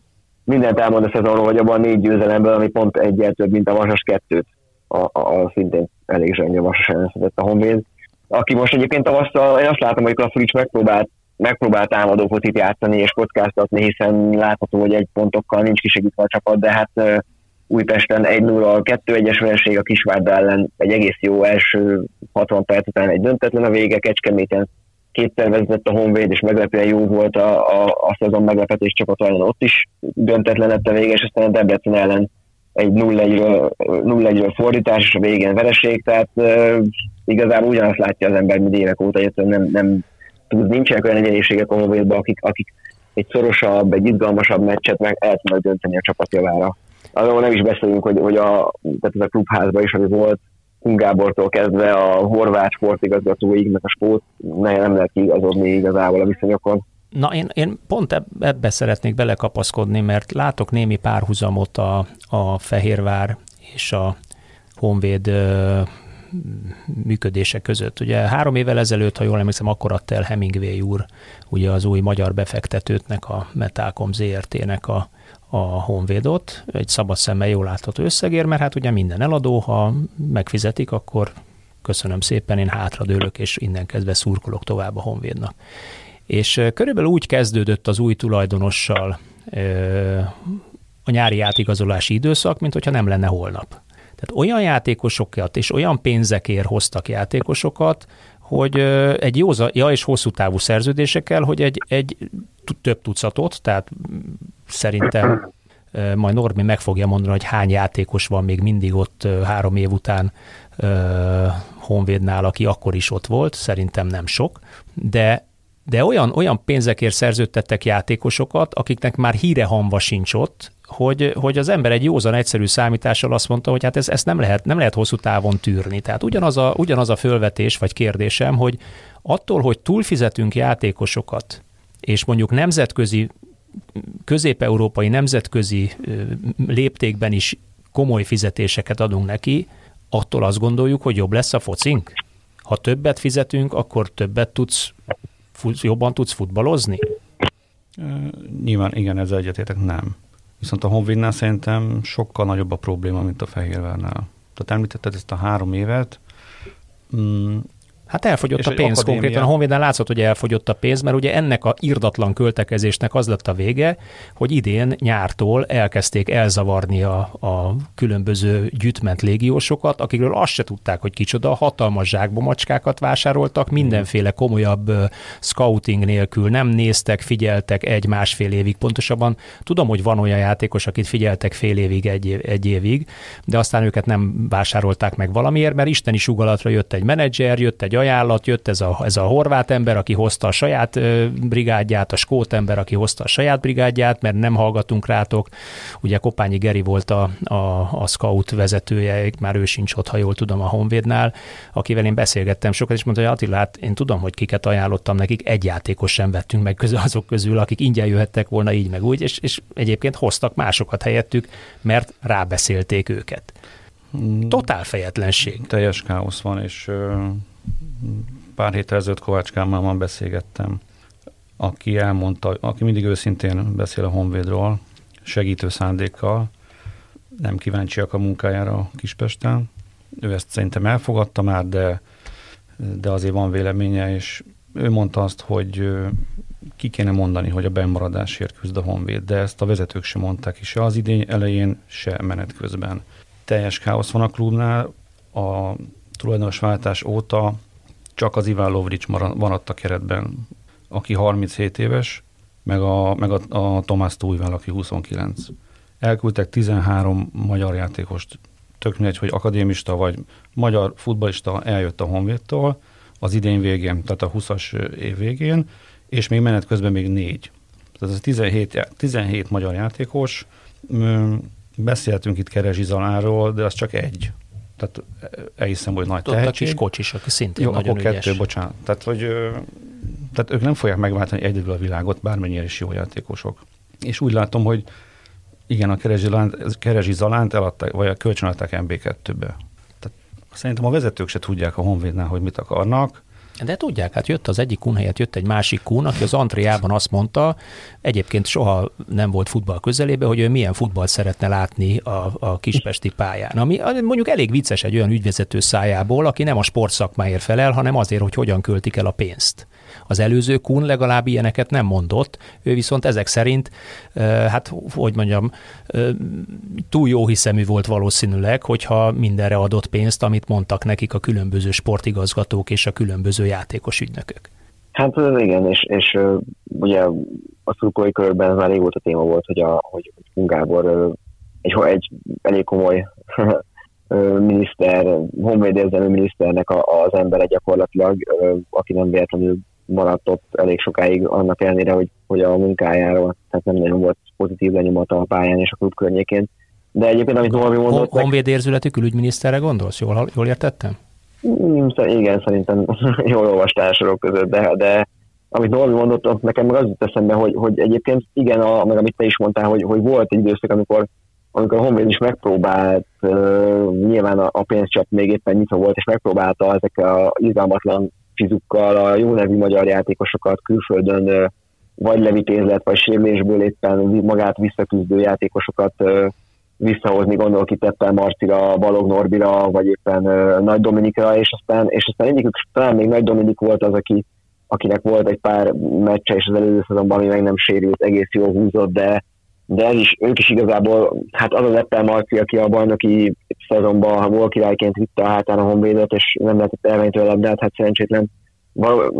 mindent elmond a szezonról, hogy abban négy győzelemből, ami pont egyel több, mint a Vasas kettőt, a, a, a szintén elég zsengő Vasas ellen a Honvéd. Aki most egyébként tavasszal, én azt látom, hogy Krafurics megpróbált, megpróbált támadó focit játszani és kockáztatni, hiszen látható, hogy egy pontokkal nincs kisegítve a csapat, de hát Újpesten 1-0, 2-1-es vereség a Kisvárda ellen, egy egész jó első 60 perc után egy döntetlen a vége, Kecskeméten kétszer vezetett a Honvéd, és meglepően jó volt a, a, a szezon meglepetés csapat ellen, ott is döntetlen lett a vége, és aztán a Debrecen ellen egy 0-1-ről, 0-1-ről fordítás, és a végén vereség, tehát uh, igazából ugyanazt látja az ember, mint évek óta, hogy nem, nem nincsenek olyan egyenlőségek a Honvédban, akik, akik egy szorosabb, egy izgalmasabb meccset meg el tudnak dönteni a csapat javára. Azonban nem is beszélünk, hogy, hogy a, tehát ez a klubházban is, ami volt, Hungábortól kezdve a horvát sportigazgatóig, meg a sport, ne, nem lehet kiigazodni igazából a viszonyokon. Na, én, én pont ebbe szeretnék belekapaszkodni, mert látok némi párhuzamot a, a Fehérvár és a Honvéd működése között. Ugye három évvel ezelőtt, ha jól emlékszem, akkor adta el Hemingway úr, ugye az új magyar befektetőtnek, a Metalcom ZRT-nek a, a Honvédot egy szabad szemmel jól látható összegér, mert hát ugye minden eladó, ha megfizetik, akkor köszönöm szépen, én hátradőlök, és innen kezdve szurkolok tovább a Honvédnak. És körülbelül úgy kezdődött az új tulajdonossal a nyári átigazolási időszak, mint hogyha nem lenne holnap. Tehát olyan játékosokat és olyan pénzekért hoztak játékosokat, hogy egy jó ja, és hosszú távú szerződésekkel, hogy egy, egy több tucatot, tehát szerintem majd Normi meg fogja mondani, hogy hány játékos van még mindig ott három év után Honvédnál, aki akkor is ott volt, szerintem nem sok, de de olyan, olyan pénzekért szerződtettek játékosokat, akiknek már híre hamva sincs ott, hogy, hogy az ember egy józan egyszerű számítással azt mondta, hogy hát ez, ezt nem lehet, nem lehet hosszú távon tűrni. Tehát ugyanaz a, ugyanaz a fölvetés vagy kérdésem, hogy attól, hogy túlfizetünk játékosokat, és mondjuk nemzetközi, közép-európai nemzetközi léptékben is komoly fizetéseket adunk neki, attól azt gondoljuk, hogy jobb lesz a focink? Ha többet fizetünk, akkor többet tudsz, jobban tudsz futballozni? Nyilván igen, ezzel egyetértek nem. Viszont a Honvédnál szerintem sokkal nagyobb a probléma, mint a Fehérvárnál. Tehát említetted ezt a három évet, mm, Hát elfogyott a pénz akadémia. konkrétan. A Honvédnál látszott, hogy elfogyott a pénz, mert ugye ennek a irdatlan költekezésnek az lett a vége, hogy idén nyártól elkezdték elzavarni a, a különböző gyűjtment légiósokat, akikről azt se tudták, hogy kicsoda, hatalmas zsákbomacskákat vásároltak, mindenféle komolyabb scouting nélkül nem néztek, figyeltek egy-másfél évig. Pontosabban tudom, hogy van olyan játékos, akit figyeltek fél évig, egy, év, egy évig, de aztán őket nem vásárolták meg valamiért, mert isteni sugalatra jött egy menedzser, jött egy ajánlat, jött ez a, ez a horvát ember, aki hozta a saját brigádját, a skót ember, aki hozta a saját brigádját, mert nem hallgatunk rátok. Ugye Kopányi Geri volt a, a, a scout vezetője, már ő sincs ott, ha jól tudom, a Honvédnál, akivel én beszélgettem sokat, és mondta, hogy Attila, hát én tudom, hogy kiket ajánlottam nekik, egy játékos sem vettünk meg közül azok közül, akik ingyen jöhettek volna így meg úgy, és, és egyébként hoztak másokat helyettük, mert rábeszélték őket. Hmm. Totál fejetlenség. Teljes káosz van, és pár héttel ezelőtt Kovács Kálmával beszélgettem, aki elmondta, aki mindig őszintén beszél a Honvédról, segítő szándékkal, nem kíváncsiak a munkájára Kispesten. Ő ezt szerintem elfogadta már, de, de azért van véleménye, és ő mondta azt, hogy ki kéne mondani, hogy a bemaradásért küzd a Honvéd, de ezt a vezetők sem mondták, és az idény elején, se menet közben. Teljes káosz van a klubnál, a tulajdonosváltás óta csak az Iván Lovrics maradt a keretben, aki 37 éves, meg a, meg a, a Tomás Tújvel, aki 29. elküldtek 13 magyar játékost, tök mindegy, hogy akadémista vagy magyar futbalista eljött a Honvédtól az idén végén, tehát a 20-as év végén, és még menet közben még négy. Tehát ez 17, 17 magyar játékos, beszéltünk itt Kerezsi Zaláról, de az csak egy. Tehát elhiszem, hogy nagy tehetség. Ott a kis kocsis, aki szintén Jó, nagyon akkor ügyes. kettő, bocsánat. Tehát, hogy, tehát ők nem fogják megváltani egyedül a világot, bármennyire is jó játékosok. És úgy látom, hogy igen, a Kerezsi, Zalánt, Kerezsi Zalánt eladták, vagy a kölcsönadták MB2-be. Tehát szerintem a vezetők se tudják a Honvédnál, hogy mit akarnak. De tudják, hát jött az egyik kun helyett, jött egy másik kun, aki az Antriában azt mondta, egyébként soha nem volt futball közelébe, hogy ő milyen futballt szeretne látni a, a kispesti pályán. Ami mondjuk elég vicces egy olyan ügyvezető szájából, aki nem a sportszakmáért felel, hanem azért, hogy hogyan költik el a pénzt. Az előző kun legalább ilyeneket nem mondott, ő viszont ezek szerint, hát hogy mondjam, túl jó hiszemű volt valószínűleg, hogyha mindenre adott pénzt, amit mondtak nekik a különböző sportigazgatók és a különböző játékos ügynökök. Hát igen, és, és ugye a szurkolói körben már régóta téma volt, hogy, a, hogy Kun Gábor egy, egy elég komoly (laughs) miniszter, honvéd miniszternek az embere gyakorlatilag, aki nem véletlenül maradt ott elég sokáig annak ellenére, hogy, hogy a munkájáról, tehát nem nagyon volt pozitív lenyomata a pályán és a klub környékén. De egyébként, amit Norbi mondott... Honvéd érzületű külügyminiszterre gondolsz? Jól, jól értettem? Mm, igen, szerintem (laughs) jól olvastál sorok között, de, de amit Norbi mondott, nekem meg az jut eszembe, hogy, hogy egyébként igen, a, meg amit te is mondtál, hogy, hogy volt egy időszak, amikor amikor a Honvéd is megpróbált, uh, nyilván a, a pénzcsap még éppen nyitva volt, és megpróbálta ezek a izgalmatlan fizukkal a jó nevű magyar játékosokat külföldön vagy levitézlet, vagy sérülésből éppen magát visszaküzdő játékosokat visszahozni, gondolok itt éppen Marcira, Balog Norbira, vagy éppen Nagy Dominikra, és aztán, és aztán egyikük talán még Nagy Dominik volt az, aki, akinek volt egy pár meccse, és az előző szezonban, ami meg nem sérült, egész jól húzott, de, de ez is, ők is igazából, hát az a Leppel Marci, aki a bajnoki szezonban, ha volt királyként vitte a hátán a honvédet, és nem lehetett elvenni tőle a labdát, hát szerencsétlen.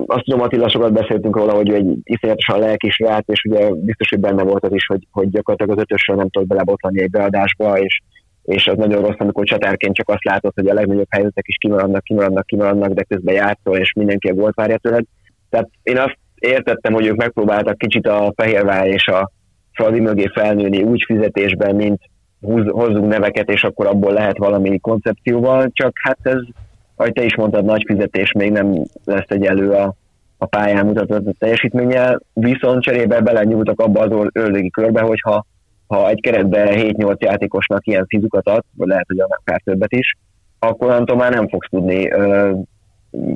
Azt tudom, Attila, sokat beszéltünk róla, hogy ő egy iszonyatosan lelkis rát, és ugye biztos, hogy benne volt az is, hogy, hogy gyakorlatilag az ötösről nem tudott belebotlani egy beadásba, és, és az nagyon rossz, amikor csatárként csak azt látod, hogy a legnagyobb helyzetek is kimaradnak, kimaradnak, kimaradnak, de közben játszol, és mindenki a gólt várja tőled. Tehát én azt értettem, hogy ők megpróbáltak kicsit a Fehérvár és a Fradi mögé felnőni úgy fizetésben, mint hozzunk neveket, és akkor abból lehet valami koncepcióval, csak hát ez, ahogy te is mondtad, nagy fizetés még nem lesz egy elő a, a pályán mutatott a teljesítménye, viszont cserébe belenyúltak abba az ördögi körbe, hogyha ha egy keretbe 7-8 játékosnak ilyen fizukat ad, vagy lehet, hogy akár többet is, akkor onnantól már nem fogsz tudni ö,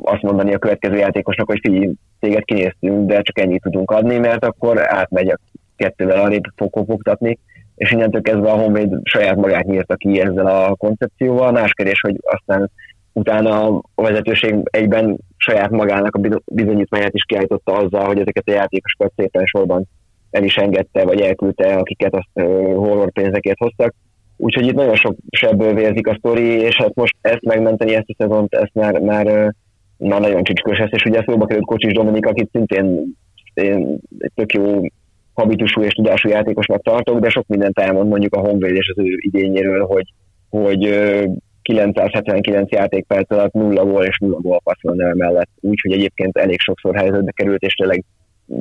azt mondani a következő játékosnak, hogy figyelj, téged kinéztünk, de csak ennyit tudunk adni, mert akkor átmegy a kettővel arrébb fog kopogtatni, és innentől kezdve a Honvéd saját magát nyírta ki ezzel a koncepcióval. Más kérdés, hogy aztán utána a vezetőség egyben saját magának a bizonyítványát is kiállította azzal, hogy ezeket a játékosokat szépen sorban el is engedte, vagy elküldte, akiket azt horror pénzekért hoztak. Úgyhogy itt nagyon sok sebből vérzik a sztori, és hát most ezt megmenteni, ezt a szezont, ezt már, már, már nagyon csücskös lesz, és ugye szóba került Kocsis Dominik, akit szintén én egy tök jó habitusú és tudású játékosnak tartok, de sok mindent elmond mondjuk a Honvéd és az ő idényéről, hogy, hogy 979 játékperc alatt nulla gól és nulla gól passzol mellett, úgyhogy egyébként elég sokszor helyzetbe került, és tényleg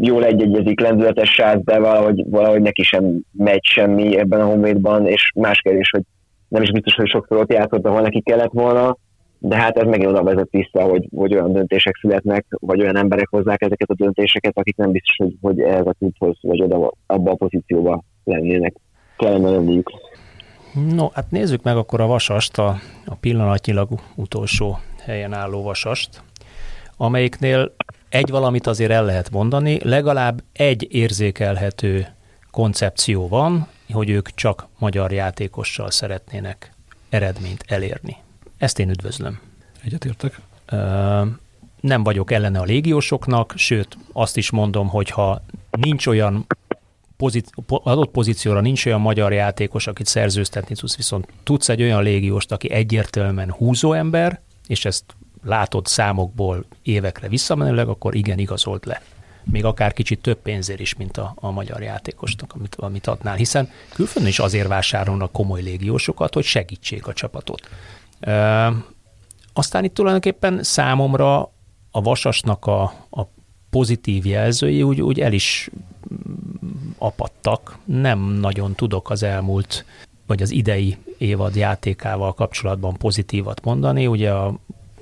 jól egyegyezik, lendületes sáz, de valahogy, valahogy neki sem megy semmi ebben a Honvédban, és más kérdés, hogy nem is biztos, hogy sokszor ott játszott, ahol neki kellett volna, de hát ez megint oda vezet vissza, hogy, hogy olyan döntések születnek, vagy olyan emberek hozzák ezeket a döntéseket, akik nem biztos, hogy, hogy ehhez a klubhoz, vagy oda, abba a pozícióba lennének, kellene lenniük. No, hát nézzük meg akkor a vasast, a, a pillanatnyilag utolsó helyen álló vasast, amelyiknél egy valamit azért el lehet mondani, legalább egy érzékelhető koncepció van, hogy ők csak magyar játékossal szeretnének eredményt elérni. Ezt én üdvözlöm. Egyetértek. Nem vagyok ellene a légiósoknak, sőt azt is mondom, hogy ha nincs olyan pozíci- adott pozícióra nincs olyan magyar játékos, akit szerzőztetni tudsz, viszont tudsz egy olyan légióst, aki egyértelműen húzó ember, és ezt látod számokból évekre visszamenőleg, akkor igen, igazolt le. még akár kicsit több pénzért is, mint a, a magyar játékosnak, amit, amit adnál, hiszen külföldön is azért vásárolnak komoly légiósokat, hogy segítsék a csapatot. Aztán itt tulajdonképpen számomra a Vasasnak a, a pozitív jelzői úgy, úgy el is apadtak. Nem nagyon tudok az elmúlt, vagy az idei évad játékával kapcsolatban pozitívat mondani. Ugye a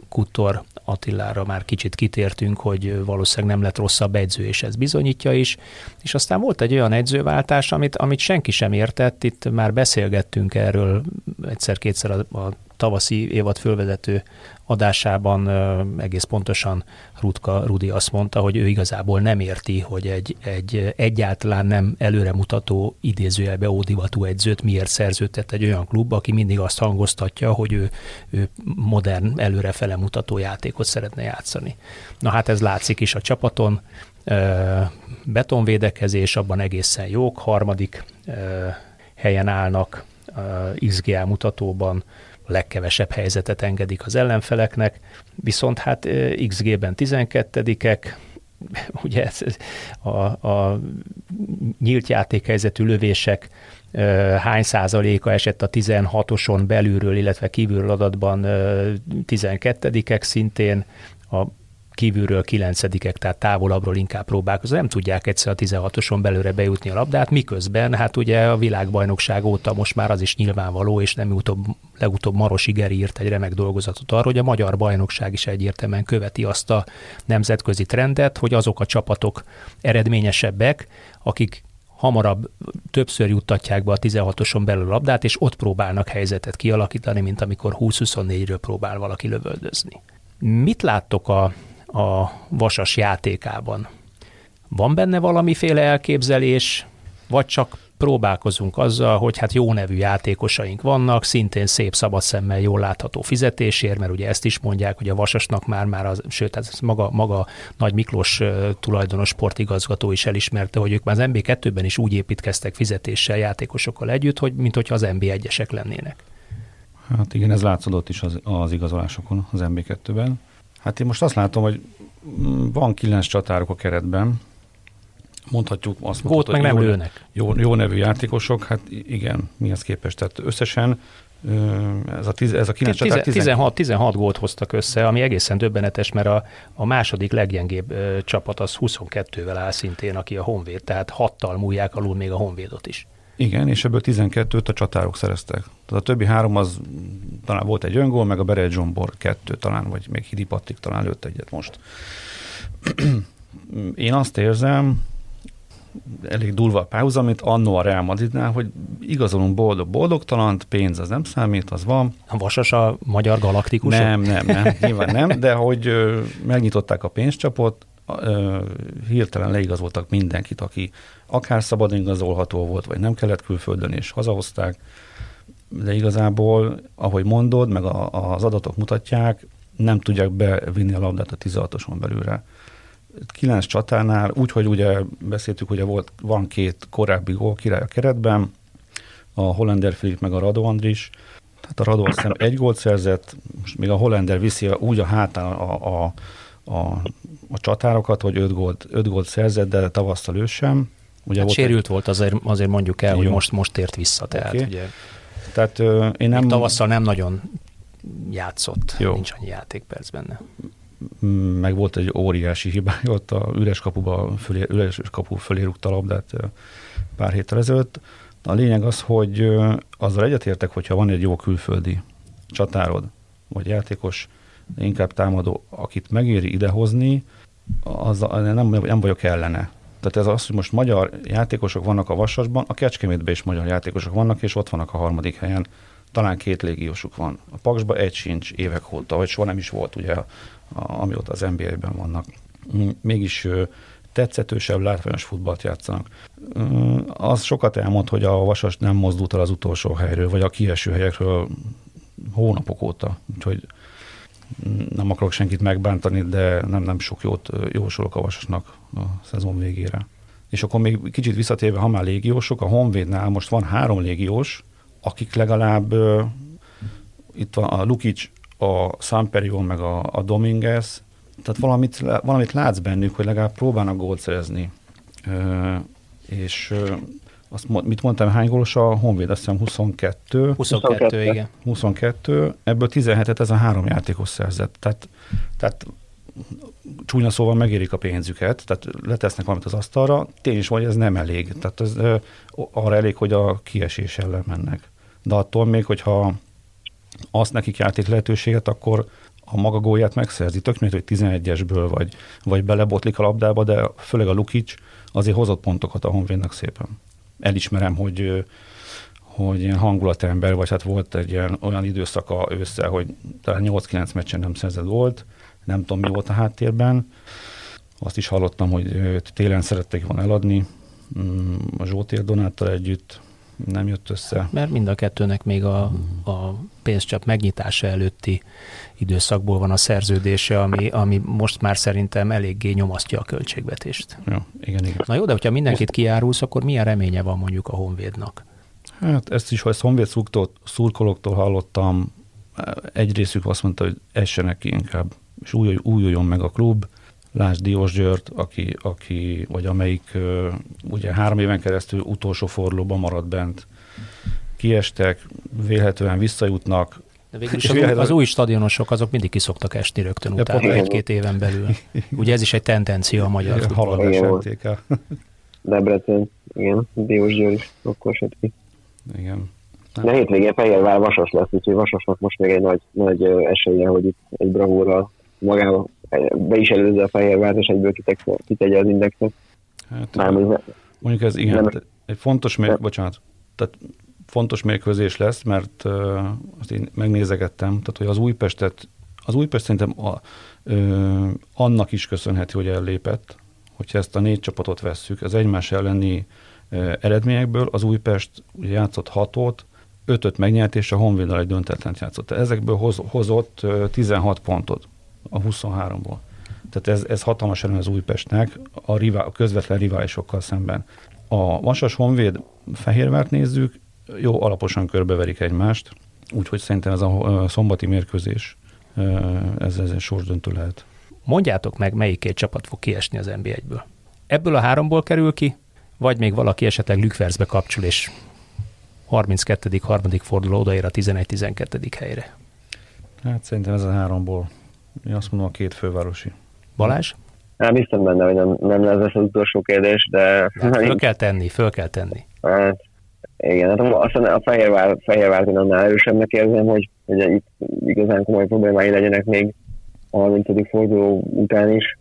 Kutor Attilára már kicsit kitértünk, hogy valószínűleg nem lett rosszabb edző, és ez bizonyítja is. És aztán volt egy olyan edzőváltás, amit, amit senki sem értett, itt már beszélgettünk erről egyszer-kétszer a, a tavaszi évad fölvezető adásában egész pontosan Rutka Rudi azt mondta, hogy ő igazából nem érti, hogy egy, egy egyáltalán nem előremutató idézőjelbe ódivatú edzőt miért szerződtet egy olyan klub, aki mindig azt hangoztatja, hogy ő, ő modern, előrefele mutató játékot szeretne játszani. Na hát ez látszik is a csapaton, betonvédekezés, abban egészen jók, harmadik helyen állnak XGL mutatóban, legkevesebb helyzetet engedik az ellenfeleknek, viszont hát XG-ben 12-ek, (laughs) ugye a, a nyílt játékhelyzetű lövések hány százaléka esett a 16-oson belülről, illetve kívülről adatban 12-ek szintén, a kívülről kilencedikek, tehát távolabbról inkább próbálkozni, nem tudják egyszer a 16-oson belőle bejutni a labdát, miközben hát ugye a világbajnokság óta most már az is nyilvánvaló, és nem utóbb, legutóbb Maros Igeri írt egy remek dolgozatot arról, hogy a magyar bajnokság is egyértelműen követi azt a nemzetközi trendet, hogy azok a csapatok eredményesebbek, akik hamarabb többször juttatják be a 16-oson belül labdát, és ott próbálnak helyzetet kialakítani, mint amikor 20-24-ről próbál valaki lövöldözni. Mit láttok a a Vasas játékában. Van benne valamiféle elképzelés, vagy csak próbálkozunk azzal, hogy hát jó nevű játékosaink vannak, szintén szép szabad szemmel jól látható fizetésért, mert ugye ezt is mondják, hogy a Vasasnak már, már az, sőt, ez maga, maga Nagy Miklós tulajdonos sportigazgató is elismerte, hogy ők már az MB2-ben is úgy építkeztek fizetéssel játékosokkal együtt, hogy mint hogyha az MB1-esek lennének. Hát igen, ez látszódott is az, az igazolásokon az MB2-ben. Hát én most azt látom, hogy van kilenc csatárok a keretben, mondhatjuk azt Gót meg nem jó, lőnek. Jó, jó nevű játékosok, hát igen, mihez képest. Tehát összesen ez a, tiz, ez a 9 csatár... 16, 16 gólt hoztak össze, ami egészen döbbenetes, mert a, a második leggyengébb ö, csapat az 22-vel áll szintén, aki a Honvéd, tehát hattal múlják alul még a Honvédot is. Igen, és ebből 12-t a csatárok szereztek. Tehát a többi három az talán volt egy öngól, meg a Bere Zsombor kettő talán, vagy még Hidi Patrik talán lőtt egyet most. (clears throat) Én azt érzem, elég durva a pályáz, amit annó a Real Madridnál, hogy igazolunk boldog-boldogtalant, pénz az nem számít, az van. A Vasas a magyar galaktikus? Nem, nem, nem, nyilván nem, de hogy megnyitották a pénzcsapot, hirtelen leigazoltak mindenkit, aki akár szabadon igazolható volt, vagy nem kellett külföldön, és hazahozták, de igazából, ahogy mondod, meg a, az adatok mutatják, nem tudják bevinni a labdát a 16-oson belülre. Kilenc csatánál, úgyhogy ugye beszéltük, hogy volt, van két korábbi gól király a keretben, a Hollander Filip meg a Rado Andris, tehát a Rado aztán egy gólt szerzett, most még a Hollander viszi úgy a hátán a, a, a, a csatárokat, hogy öt gólt, öt gólt szerzett, de tavasztal ő sem. Ugye hát volt sérült egy... volt, azért, azért mondjuk el, Jó. hogy most, most tért vissza. Tehát, okay. ugye, tehát ö, én nem... tavasszal nem nagyon játszott, Jó. nincs annyi játékperc benne. Meg volt egy óriási hibája, (laughs) ott a üres, kapuba fölé, üres kapu fölé rúgta labdát pár héttel ezelőtt. A lényeg az, hogy azzal egyetértek, hogyha van egy jó külföldi csatárod, vagy játékos, inkább támadó, akit megéri idehozni, az, nem, nem vagyok ellene. Tehát ez az, hogy most magyar játékosok vannak a Vasasban, a Kecskemétben is magyar játékosok vannak, és ott vannak a harmadik helyen. Talán két légiósuk van. A Paksban egy sincs évek óta, vagy soha nem is volt, ugye, a, amióta az NBA-ben vannak. Mégis tetszetősebb, látványos futballt játszanak. Az sokat elmond, hogy a Vasas nem mozdult el az utolsó helyről, vagy a kieső helyekről hónapok óta. Úgyhogy nem akarok senkit megbántani, de nem, nem sok jót jósolok a Vasasnak a szezon végére. És akkor még kicsit visszatérve, ha már légiósok, a Honvédnál most van három légiós, akik legalább uh, itt van a Lukic, a Samperion meg a, a Dominguez, tehát valamit, valamit látsz bennük, hogy legalább próbálnak gólt szerezni. Ö, és ö, azt mit mondtam, hány gólos a Honvéd? Azt hiszem 22. 22, 22. igen. 22, ebből 17-et ez a három játékos szerzett. Tehát, tehát csúnya szóval megérik a pénzüket, tehát letesznek valamit az asztalra, tény is hogy ez nem elég. Tehát ez ö, arra elég, hogy a kiesés ellen mennek. De attól még, hogyha azt nekik játék lehetőséget, akkor a maga gólját megszerzi. Tök mindegy, hogy 11-esből vagy, vagy belebotlik a labdába, de főleg a Lukic azért hozott pontokat a Honvédnak szépen. Elismerem, hogy hogy ilyen hangulatember, vagy hát volt egy ilyen olyan időszaka ősszel, hogy talán 8-9 meccsen nem szerzett volt, nem tudom mi volt a háttérben. Azt is hallottam, hogy télen szerették volna eladni, mm, a Zsótér Donáttal együtt, nem jött össze. Mert mind a kettőnek még a, a pénzcsap megnyitása előtti időszakból van a szerződése, ami, ami most már szerintem eléggé nyomasztja a költségvetést. Ja, igen, igen. Na jó, de hogyha mindenkit kiárulsz, akkor milyen reménye van mondjuk a Honvédnak? Hát ezt is, hogy ezt Honvéd szurkolóktól hallottam, egy részük azt mondta, hogy essenek ki inkább, és új, újuljon meg a klub, Lásd Diós Győrt, aki, aki, vagy amelyik ugye három éven keresztül utolsó fordulóban maradt bent. Kiestek, vélhetően visszajutnak. De végülis (laughs) az, az új stadionosok azok mindig kiszoktak esni rögtön utána, egy-két éven belül. (laughs) Ugye ez is egy tendencia a magyar Haladás játéka. Debrecen, igen, Diós Győr is akkor esett ki. Igen. De hétvégén Fehérvár Vasas lesz, úgyhogy Vasasnak most még egy nagy, nagy esélye, hogy itt egy bravúrral magával be is előzze a Fehérvárt, és egyből kitegye az indexet. Hát, Mármint, mondjuk ez igen, nem, egy fontos, mér, bocsánat, tehát fontos mérkőzés lesz, mert uh, azt én megnézegettem, tehát hogy az Újpestet, az Újpest szerintem a, uh, annak is köszönheti, hogy ellépett, hogyha ezt a négy csapatot vesszük, az egymás elleni uh, eredményekből az Újpest ugye játszott hatot, ötöt megnyert, és a Honvéddal egy döntetlent játszott. Ezekből hoz, hozott uh, 16 pontot a 23-ból. Tehát ez, ez hatalmas előny az Újpestnek a, rivál, a közvetlen riválisokkal szemben. A Vasas Honvéd Fehérvárt nézzük, jó, alaposan körbeverik egymást, úgyhogy szerintem ez a szombati mérkőzés, ez, ez egy sorsdöntő lehet. Mondjátok meg, melyik két csapat fog kiesni az NB1-ből. Ebből a háromból kerül ki, vagy még valaki esetleg Lükverzbe kapcsol, és 32. harmadik forduló odaér a 11-12. helyre. Hát szerintem ez a háromból én azt mondom a két fővárosi. Balázs? Hát biztos benne, hogy nem, nem lesz az utolsó kérdés, de... Hát föl kell tenni, föl kell tenni. Hát, igen, hát aztán a Fehérvár, Fehérvárt én annál erősebbnek érzem, hogy, hogy itt igazán komoly problémái legyenek még a 30. forduló után is.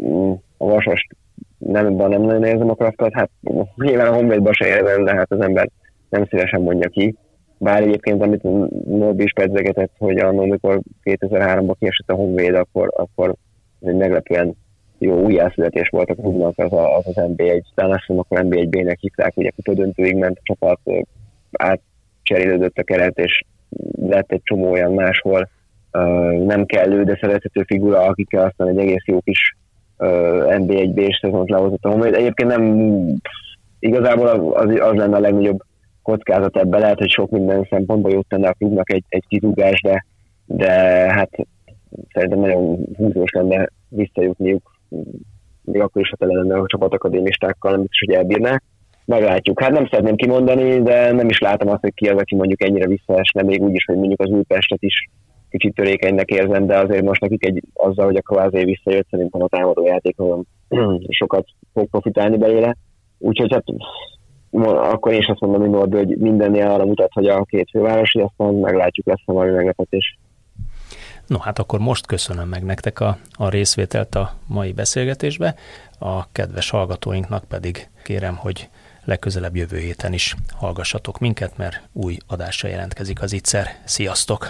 Mm, a Vasast nem, nem nagyon érzem a kraftot, hát nyilván a Honvédban se érzem, de hát az ember nem szívesen mondja ki. Bár egyébként, amit Norbi is pedzegetett, hogy annól, amikor 2003-ban kiesett a Honvéd, akkor, akkor egy meglepően jó újjászületés volt a klubnak az a, az, az NB1, talán azt mondom, akkor NB1B-nek hívták, ugye döntőig ment a csapat, átcserélődött a keret, és lett egy csomó olyan máshol nem kellő, de szerethető figura, akikkel aztán egy egész jó kis NB1B-s szezont lehozott a Honvéd. Egyébként nem igazából az, az lenne a legnagyobb kockázat ebbe. Lehet, hogy sok minden szempontból jót tenne a klubnak egy, egy kizugás, de, de hát szerintem nagyon húzós lenne visszajutniuk, még akkor is, ha tele lenne a csapatakadémistákkal, nem biztos, hogy elbírnák. Meglátjuk. Hát nem szeretném kimondani, de nem is látom azt, hogy ki az, aki mondjuk ennyire visszaesne, még úgy is, hogy mondjuk az Újpestet is kicsit törékenynek érzem, de azért most nekik egy, azzal, hogy a kvázi visszajött, szerintem a támadó játékon (clears throat) sokat fog profitálni belőle. Úgyhogy hát akkor én is azt mondom, hogy Norbi, hogy mindennél arra mutat, hogy a két fővárosi, aztán meglátjuk, lesz valami meglepetés. No hát akkor most köszönöm meg nektek a, a részvételt a mai beszélgetésbe, a kedves hallgatóinknak pedig kérem, hogy legközelebb jövő héten is hallgassatok minket, mert új adásra jelentkezik az ITSZER. Sziasztok!